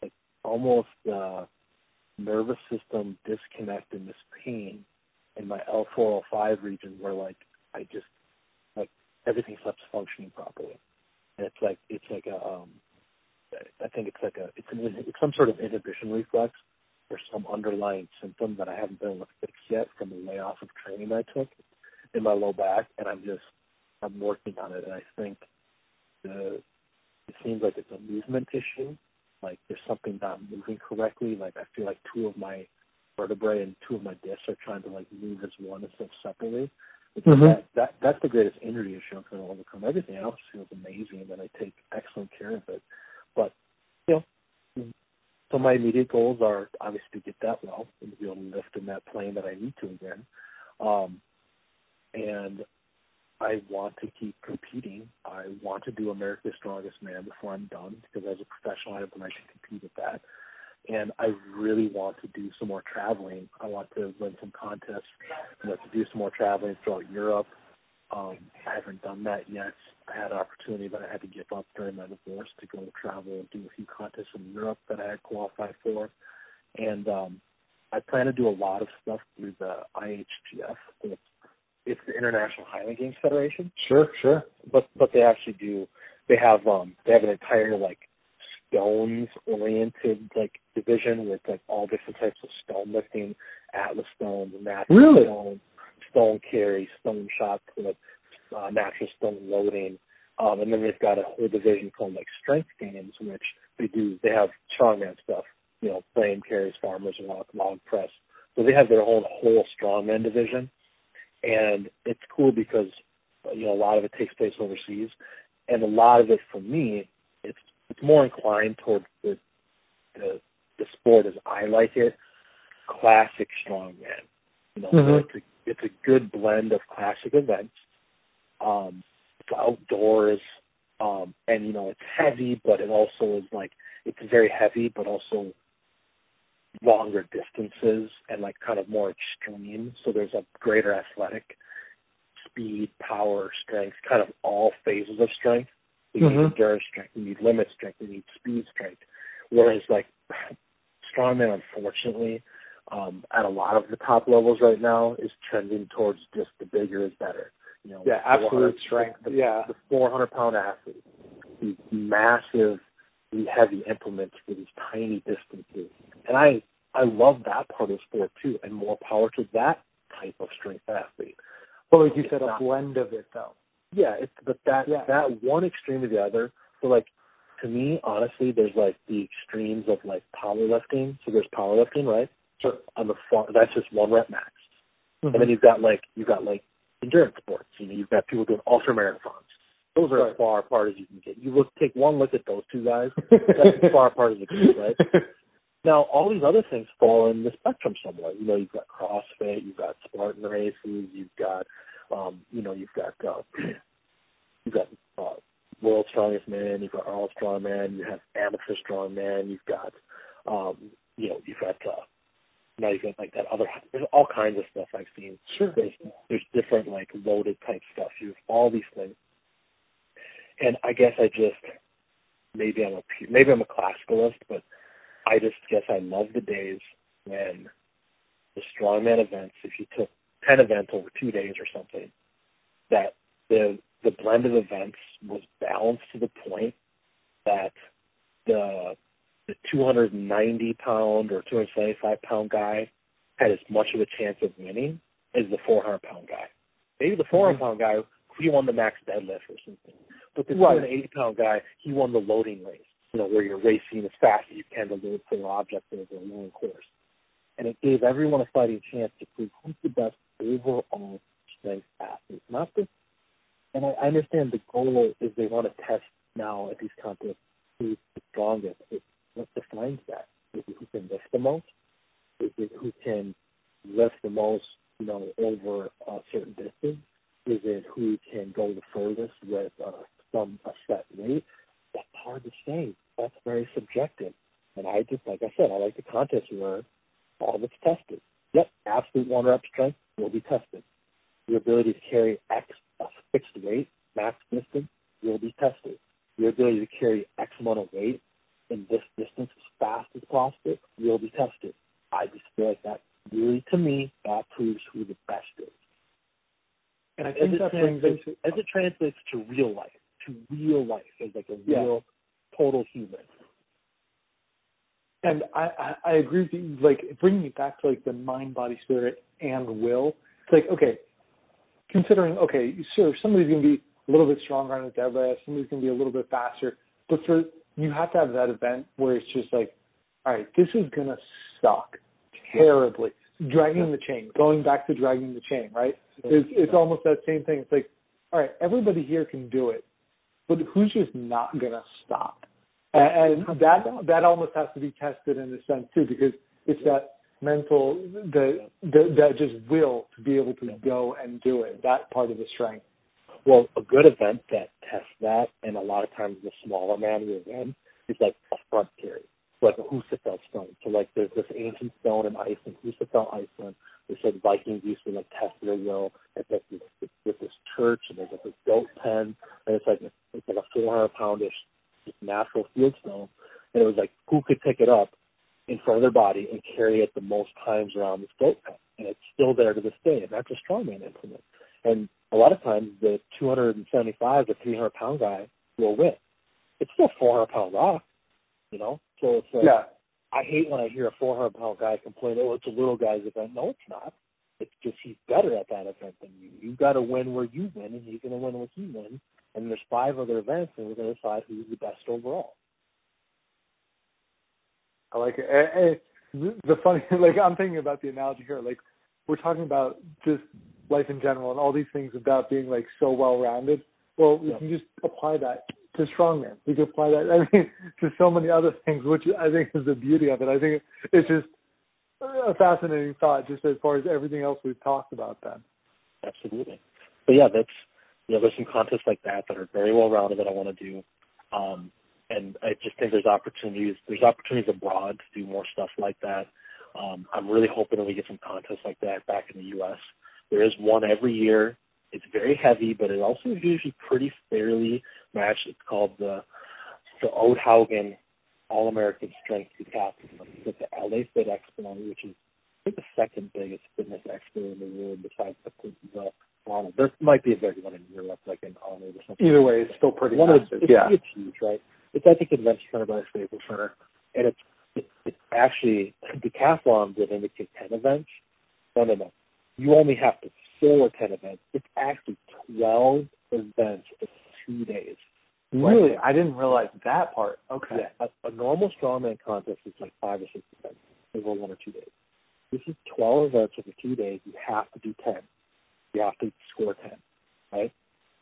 like almost uh, nervous system disconnect and this pain in my L4 L5 region where like I just like everything stops functioning properly, and it's like it's like a um, I think it's like a it's an it's some sort of inhibition reflex or some underlying symptom that I haven't been able to fix yet from the layoff of training I took in my low back, and I'm just I'm working on it, and I think the it seems like it's a movement issue. Like there's something not moving correctly. Like I feel like two of my vertebrae and two of my discs are trying to like move as one instead of separately. Mhm. That, that that's the greatest injury issue I'm trying to overcome. Everything else feels amazing and I take excellent care of it. But you know, so my immediate goals are obviously to get that well and to be able to lift in that plane that I need to again. Um, and I want to keep competing. I want to do America's Strongest Man before I'm done because as a professional, I have the right to compete at that. And I really want to do some more traveling. I want to win some contests, you know, to do some more traveling throughout Europe. Um, I haven't done that yet. I had an opportunity, but I had to give up during my divorce to go travel and do a few contests in Europe that I had qualified for. And um, I plan to do a lot of stuff through the IHGF. It's, it's the International Highland Games Federation Sure, sure. but but they actually do they have um they have an entire like stones oriented like division with like all different types of stone lifting, atlas stones, natural Really? stone, stone carry, stone shot put, uh, natural stone loading. Um and then they've got a whole division called like strength games which they do they have strongman stuff, you know, frame carries, farmers and walk, log press. So they have their own whole strongman division. And it's cool because you know, a lot of it takes place overseas, and a lot of it for me, it's it's more inclined towards the the, the sport as I like it, classic strongman. You know, Mhm. so it's a it's a good blend of classic events. Um, it's outdoors, um, and you know, it's heavy, but it also is like it's very heavy, but also longer distances and like kind of more extreme. So there's a greater athletic speed, power, strength, kind of all phases of strength. You need Mhm. endurance strength, you need limit strength, you need speed strength. Whereas like strongman, unfortunately, um, at a lot of the top levels right now is trending towards just the bigger is better. You know, Yeah, absolute strength. The, Yeah. the 400 pound athlete, these massive, heavy implements for these tiny distances, and I I love that part of the sport too, and more power to that type of strength athlete. But like you It's said, a blend of it though. Yeah, it's but that Yeah. that one extreme to the other. So like to me, honestly, there's like the extremes of like powerlifting. So there's powerlifting, right? Sure. On the far, that's just one rep max. Mhm. And then you've got like you've got like endurance sports. You know, you've got people doing ultra marathons. Those are Right. as far apart as you can get. You look take one look at those two guys. That's as far apart as it gets, right? Now, all these other things fall in the spectrum somewhat. You know, you've got CrossFit, you've got Spartan races, you've got, um, you know, you've got, uh, you've got uh, World Strongest Man, you've got All Strongman, you have Amateur Strongman, you've got, um, you know, you've got, uh, now you've got like that other. There's all kinds of stuff I've seen. Sure. There's there's different like loaded type stuff. You have all these things, and I guess I just maybe I'm a maybe I'm a classicalist, but I just guess I love the days when the strongman events, if you took ten events over two days or something, that the the blend of events was balanced to the point that the the 290 pound or 275 pound guy had as much of a chance of winning as the 400 pound guy. Maybe the 400 pound guy he won the max deadlift or something, but the Right. 280 pound guy he won the loading race. You know where you're racing as fast as you can to load for an object over a long course, and it gave everyone a fighting chance to prove who's the best overall strength athlete, not the. And I, I understand the goal is they want to test now at these contests who's the strongest. It, what defines that? Is it who can lift the most? Is it who can lift the most, you know, over a certain distance? Is it who can go the furthest with uh, some a set weight? That's hard to say. That's very subjective. And I just, like I said, I like the contest where all of it's tested. Yep, absolute one rep strength will be tested. Your ability to carry X a fixed weight, max distance, will be tested. Your ability to carry X amount of weight in this distance as fast as possible will be tested. I just feel like that really, to me, that proves who the best is. And I As think it, that brings translates, into as it translates to real life, to real life as like a Yeah. real, total human. and I, I I agree with you. Like bringing it back to like the mind, body, spirit, and will. It's like okay, considering okay, sure, somebody's gonna be a little bit stronger on a deadlift, somebody's gonna be a little bit faster, but for you have to have that event where it's just like, all right, this is gonna suck terribly. Dragging the chain, going back to dragging the chain, right? It's it's almost that same thing. It's like, all right, everybody here can do it, but who's just not gonna stop? And, and that that almost has to be tested in a sense too, because it's that mental, the, the that just will to be able to go and do it. That part of the strength. Well, a good event that tests that, and a lot of times the smaller man will win, is like a front carry like a Husafell stone. So like there's this ancient stone in Iceland, Husafell, Iceland. They said Vikings used to like test their will at this with this church, and there's like this goat pen, and it's like it's like a 400 poundish natural field stone, and it was like who could pick it up in front of their body and carry it the most times around this goat pen, and it's still there to this day, and that's a strongman implement. And a lot of times the 275 to 300 pound guy will win. It's still 400 pound rock, you know. So it's like, yeah. I hate when I hear a 400 pound guy complain, oh, it's a little guy's event. No, it's not. It's just he's better at that event than you. You've got to win where you win, and he's going to win where he wins. And there's five other events, and we're going to decide who's the best overall. I like it. And, and the funny, like I'm thinking about the analogy here. Like we're talking about just life in general and all these things about being like so well rounded. Well, we yeah. can just apply that to strongman. We can apply that, I mean, to so many other things, which I think is the beauty of it. I think it's just a fascinating thought, just as far as everything else we've talked about. Then, absolutely. But yeah, that's you know, there's some contests like that that are very well rounded that I want to do. Um, and I just think there's opportunities. There's opportunities abroad to do more stuff like that. Um, I'm really hoping that we get some contests like that back in the U.S. There is one every year it's very heavy, but it also is usually pretty fairly matched. It's called the the Odd Haugen All American Strength Decathlon. It's at the LA Fit Expo, which is I think the second biggest fitness expo in the world besides the the Arnold. There might be a big one in Europe, like in Arnold or something. Either way, it's still pretty one massive. It's, yeah, it's huge, right? It's at the convention center by the Staples Center, and it's it's, it's actually decathlon would indicate ten events. No, no, no. You only have to four 10 events. It's actually 12 events in two days. Really? Right? I didn't realize that part. Okay. Yeah, a, a normal strongman contest is like five or six events over one or two days. This is 12 events over two days. You have to do 10. You have to score 10, right?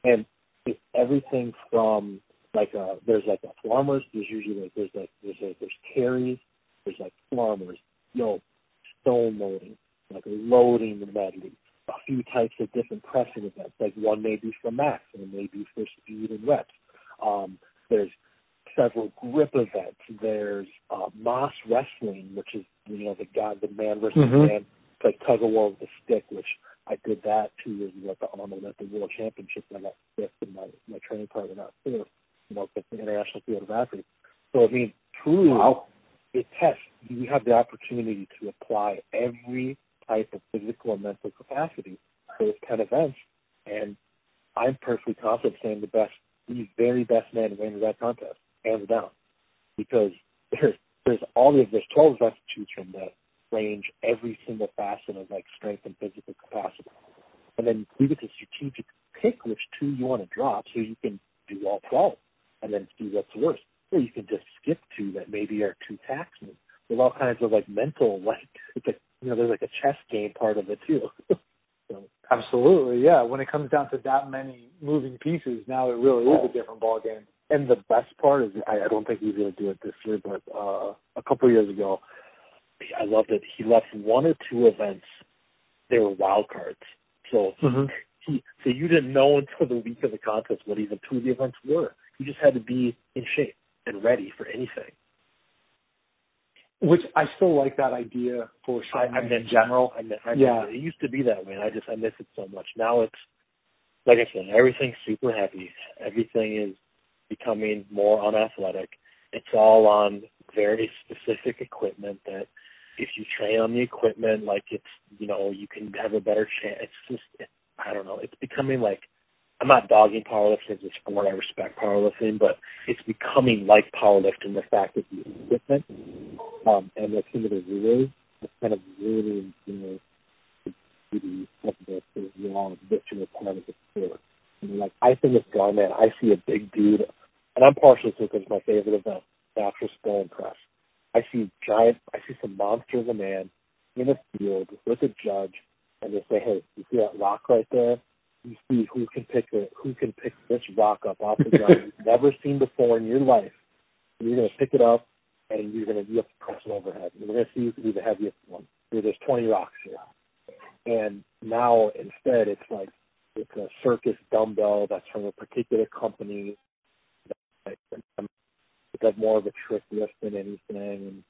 And it's everything from like a, there's like a farmers. There's usually like there's like there's like there's carries. There's like farmers. You know, stone loading, like loading the medley, a few types of different pressing events. Like one may be for max and it may be for speed and reps. Um, there's several grip events. There's uh, Mas wrestling, which is you know the guy, the man versus mm-hmm. man, like tug of war with a stick, which I did that two years ago at the Arnold at the World Championship. And I got fifth in my my training partner got fourth, you know, with the International Field of Athletes. So I mean, truly, wow. it tests. You have the opportunity to apply every type of physical and mental capacity for those of events. And I'm perfectly confident saying the best, the very best man wins that contest, hands down, because there's there's all of there's 12 events to choose from that range every single facet of like strength and physical capacity, and then you get to strategic pick which two you want to drop so you can do all 12 and then see what's worse. Or you can just skip two that maybe are too taxing. There's all kinds of like mental like it's like you know, there's like a chess game part of it too. so. Absolutely, yeah. When it comes down to that many moving pieces, now it really is a different ball game. And the best part is, I, I don't think he's going to do it this year, but uh, a couple of years ago, I loved it. He left one or two events. They were wild cards. So mm-hmm. he, so you didn't know until the week of the contest what even two of the events were. You just had to be in shape and ready for anything. Which I still like that idea for I, I in general. I, I, yeah, it used to be that way. And I just I miss it so much. Now it's like I said, everything's super heavy. Everything is becoming more unathletic. It's all on very specific equipment that if you train on the equipment, like it's you know you can have a better chance. It's just it, I don't know. It's becoming like I'm not dogging powerlifting as a sport. I respect powerlifting, but it's becoming like powerlifting. The fact that the equipment um, and the team of the rules kind of really, you know, the beauty of the, long visual part of the sport. And like I think it's gone, man. I see a big dude, and I'm partial to it because my favorite event, natural skull press. I see giant. I see some monster of a man in a field with a judge and they say, Hey, you see that rock right there? You see who can pick it who can pick this rock up off the ground you've never seen before in your life. You're gonna pick it up and you're gonna you have to press it overhead. And we're gonna see who can be the heaviest one. There's twenty rocks here. And now instead it's like it's a circus dumbbell that's from a particular company it's more of a trick lift than anything. And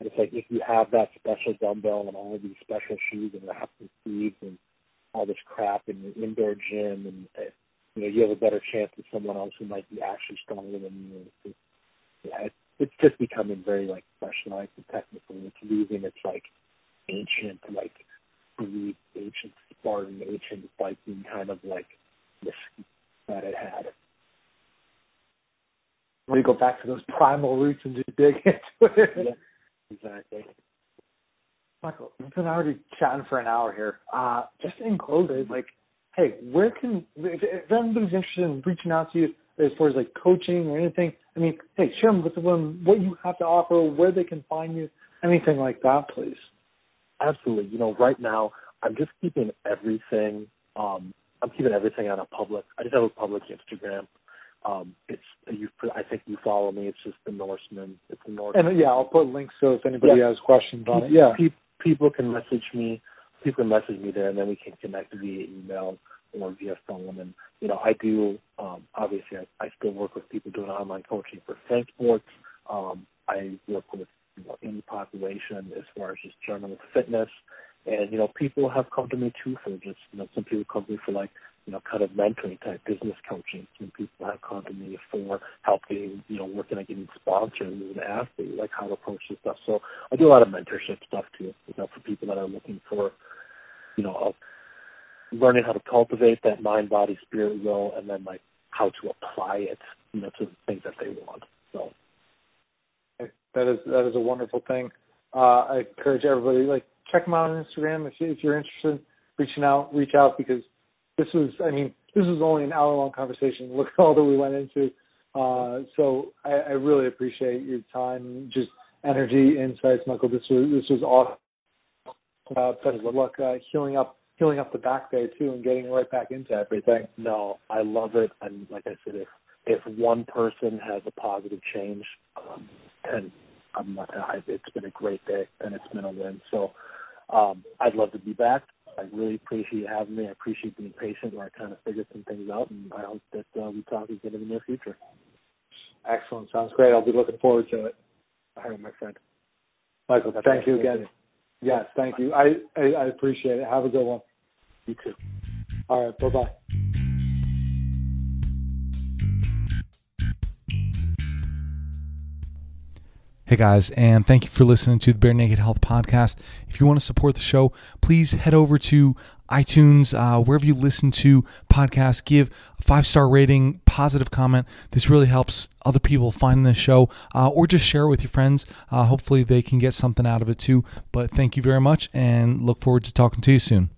it's like if you have that special dumbbell and all of these special shoes and wraps and sleeves and all this crap in your indoor gym, and uh, you know you have a better chance than someone else who might be actually stronger than you. It's, yeah, it's, it's just becoming very like specialized and technical. It's losing its like ancient like Greek, ancient Spartan, ancient Viking kind of like mystique that it had we go back to those primal roots and just dig into it. Yeah, exactly. Michael, we've been already chatting for an hour here. Uh, just in closing, like, hey, where can if, if anybody's interested in reaching out to you as far as like coaching or anything? I mean, hey, share with them what you have to offer, where they can find you, anything like that, please. Absolutely. You know, right now I'm just keeping everything. Um, I'm keeping everything on a public. I just have a public Instagram. Um, it's you. I think you follow me. It's just the Norseman. It's the Norseman. And yeah, I'll put links so if anybody yeah. has questions on it. Yeah, people can message me. People can message me there, and then we can connect via email or via phone. And you know, I do. Um, obviously, I, I still work with people doing online coaching for Sports. Um, I work with you know, any population as far as just general fitness. And you know, people have come to me too for just you know, some people come to me for like you know, kind of mentoring type business coaching. Some people have come to me for helping, you know, working on getting sponsors as an athlete, like how to approach this stuff. So I do a lot of mentorship stuff too, you know, for people that are looking for, you know, learning how to cultivate that mind, body, spirit, will, and then like how to apply it, you know, to the things that they want. So that is that is a wonderful thing. Uh, I encourage everybody like check them out on Instagram if you, if you're interested. Reaching out, reach out because this was, I mean, this was only an hour long conversation. Look at all that we went into. Uh, so I, I really appreciate your time, just energy, insights, Michael. This was this was awesome. Uh, best of luck uh, healing up healing up the back there too, and getting right back into everything. No, I love it, and like I said, if if one person has a positive change, um, and I'm I, it's been a great day, and it's been a win. So um, I'd love to be back. I really appreciate having me. I appreciate being patient where I kind of figured some things out, and I hope that uh, we talk again in the near future. Excellent. Sounds great. I'll be looking forward to it. All right, my friend. Michael, That's thank you again. Yes, thank you. I, I, I appreciate it. Have a good one. You too. All right. Bye bye. Hey guys, and thank you for listening to the Bare Naked Health Podcast. If you want to support the show, please head over to iTunes, uh, wherever you listen to podcasts, give a five star rating, positive comment. This really helps other people find this show, uh, or just share it with your friends. Uh, hopefully, they can get something out of it too. But thank you very much, and look forward to talking to you soon.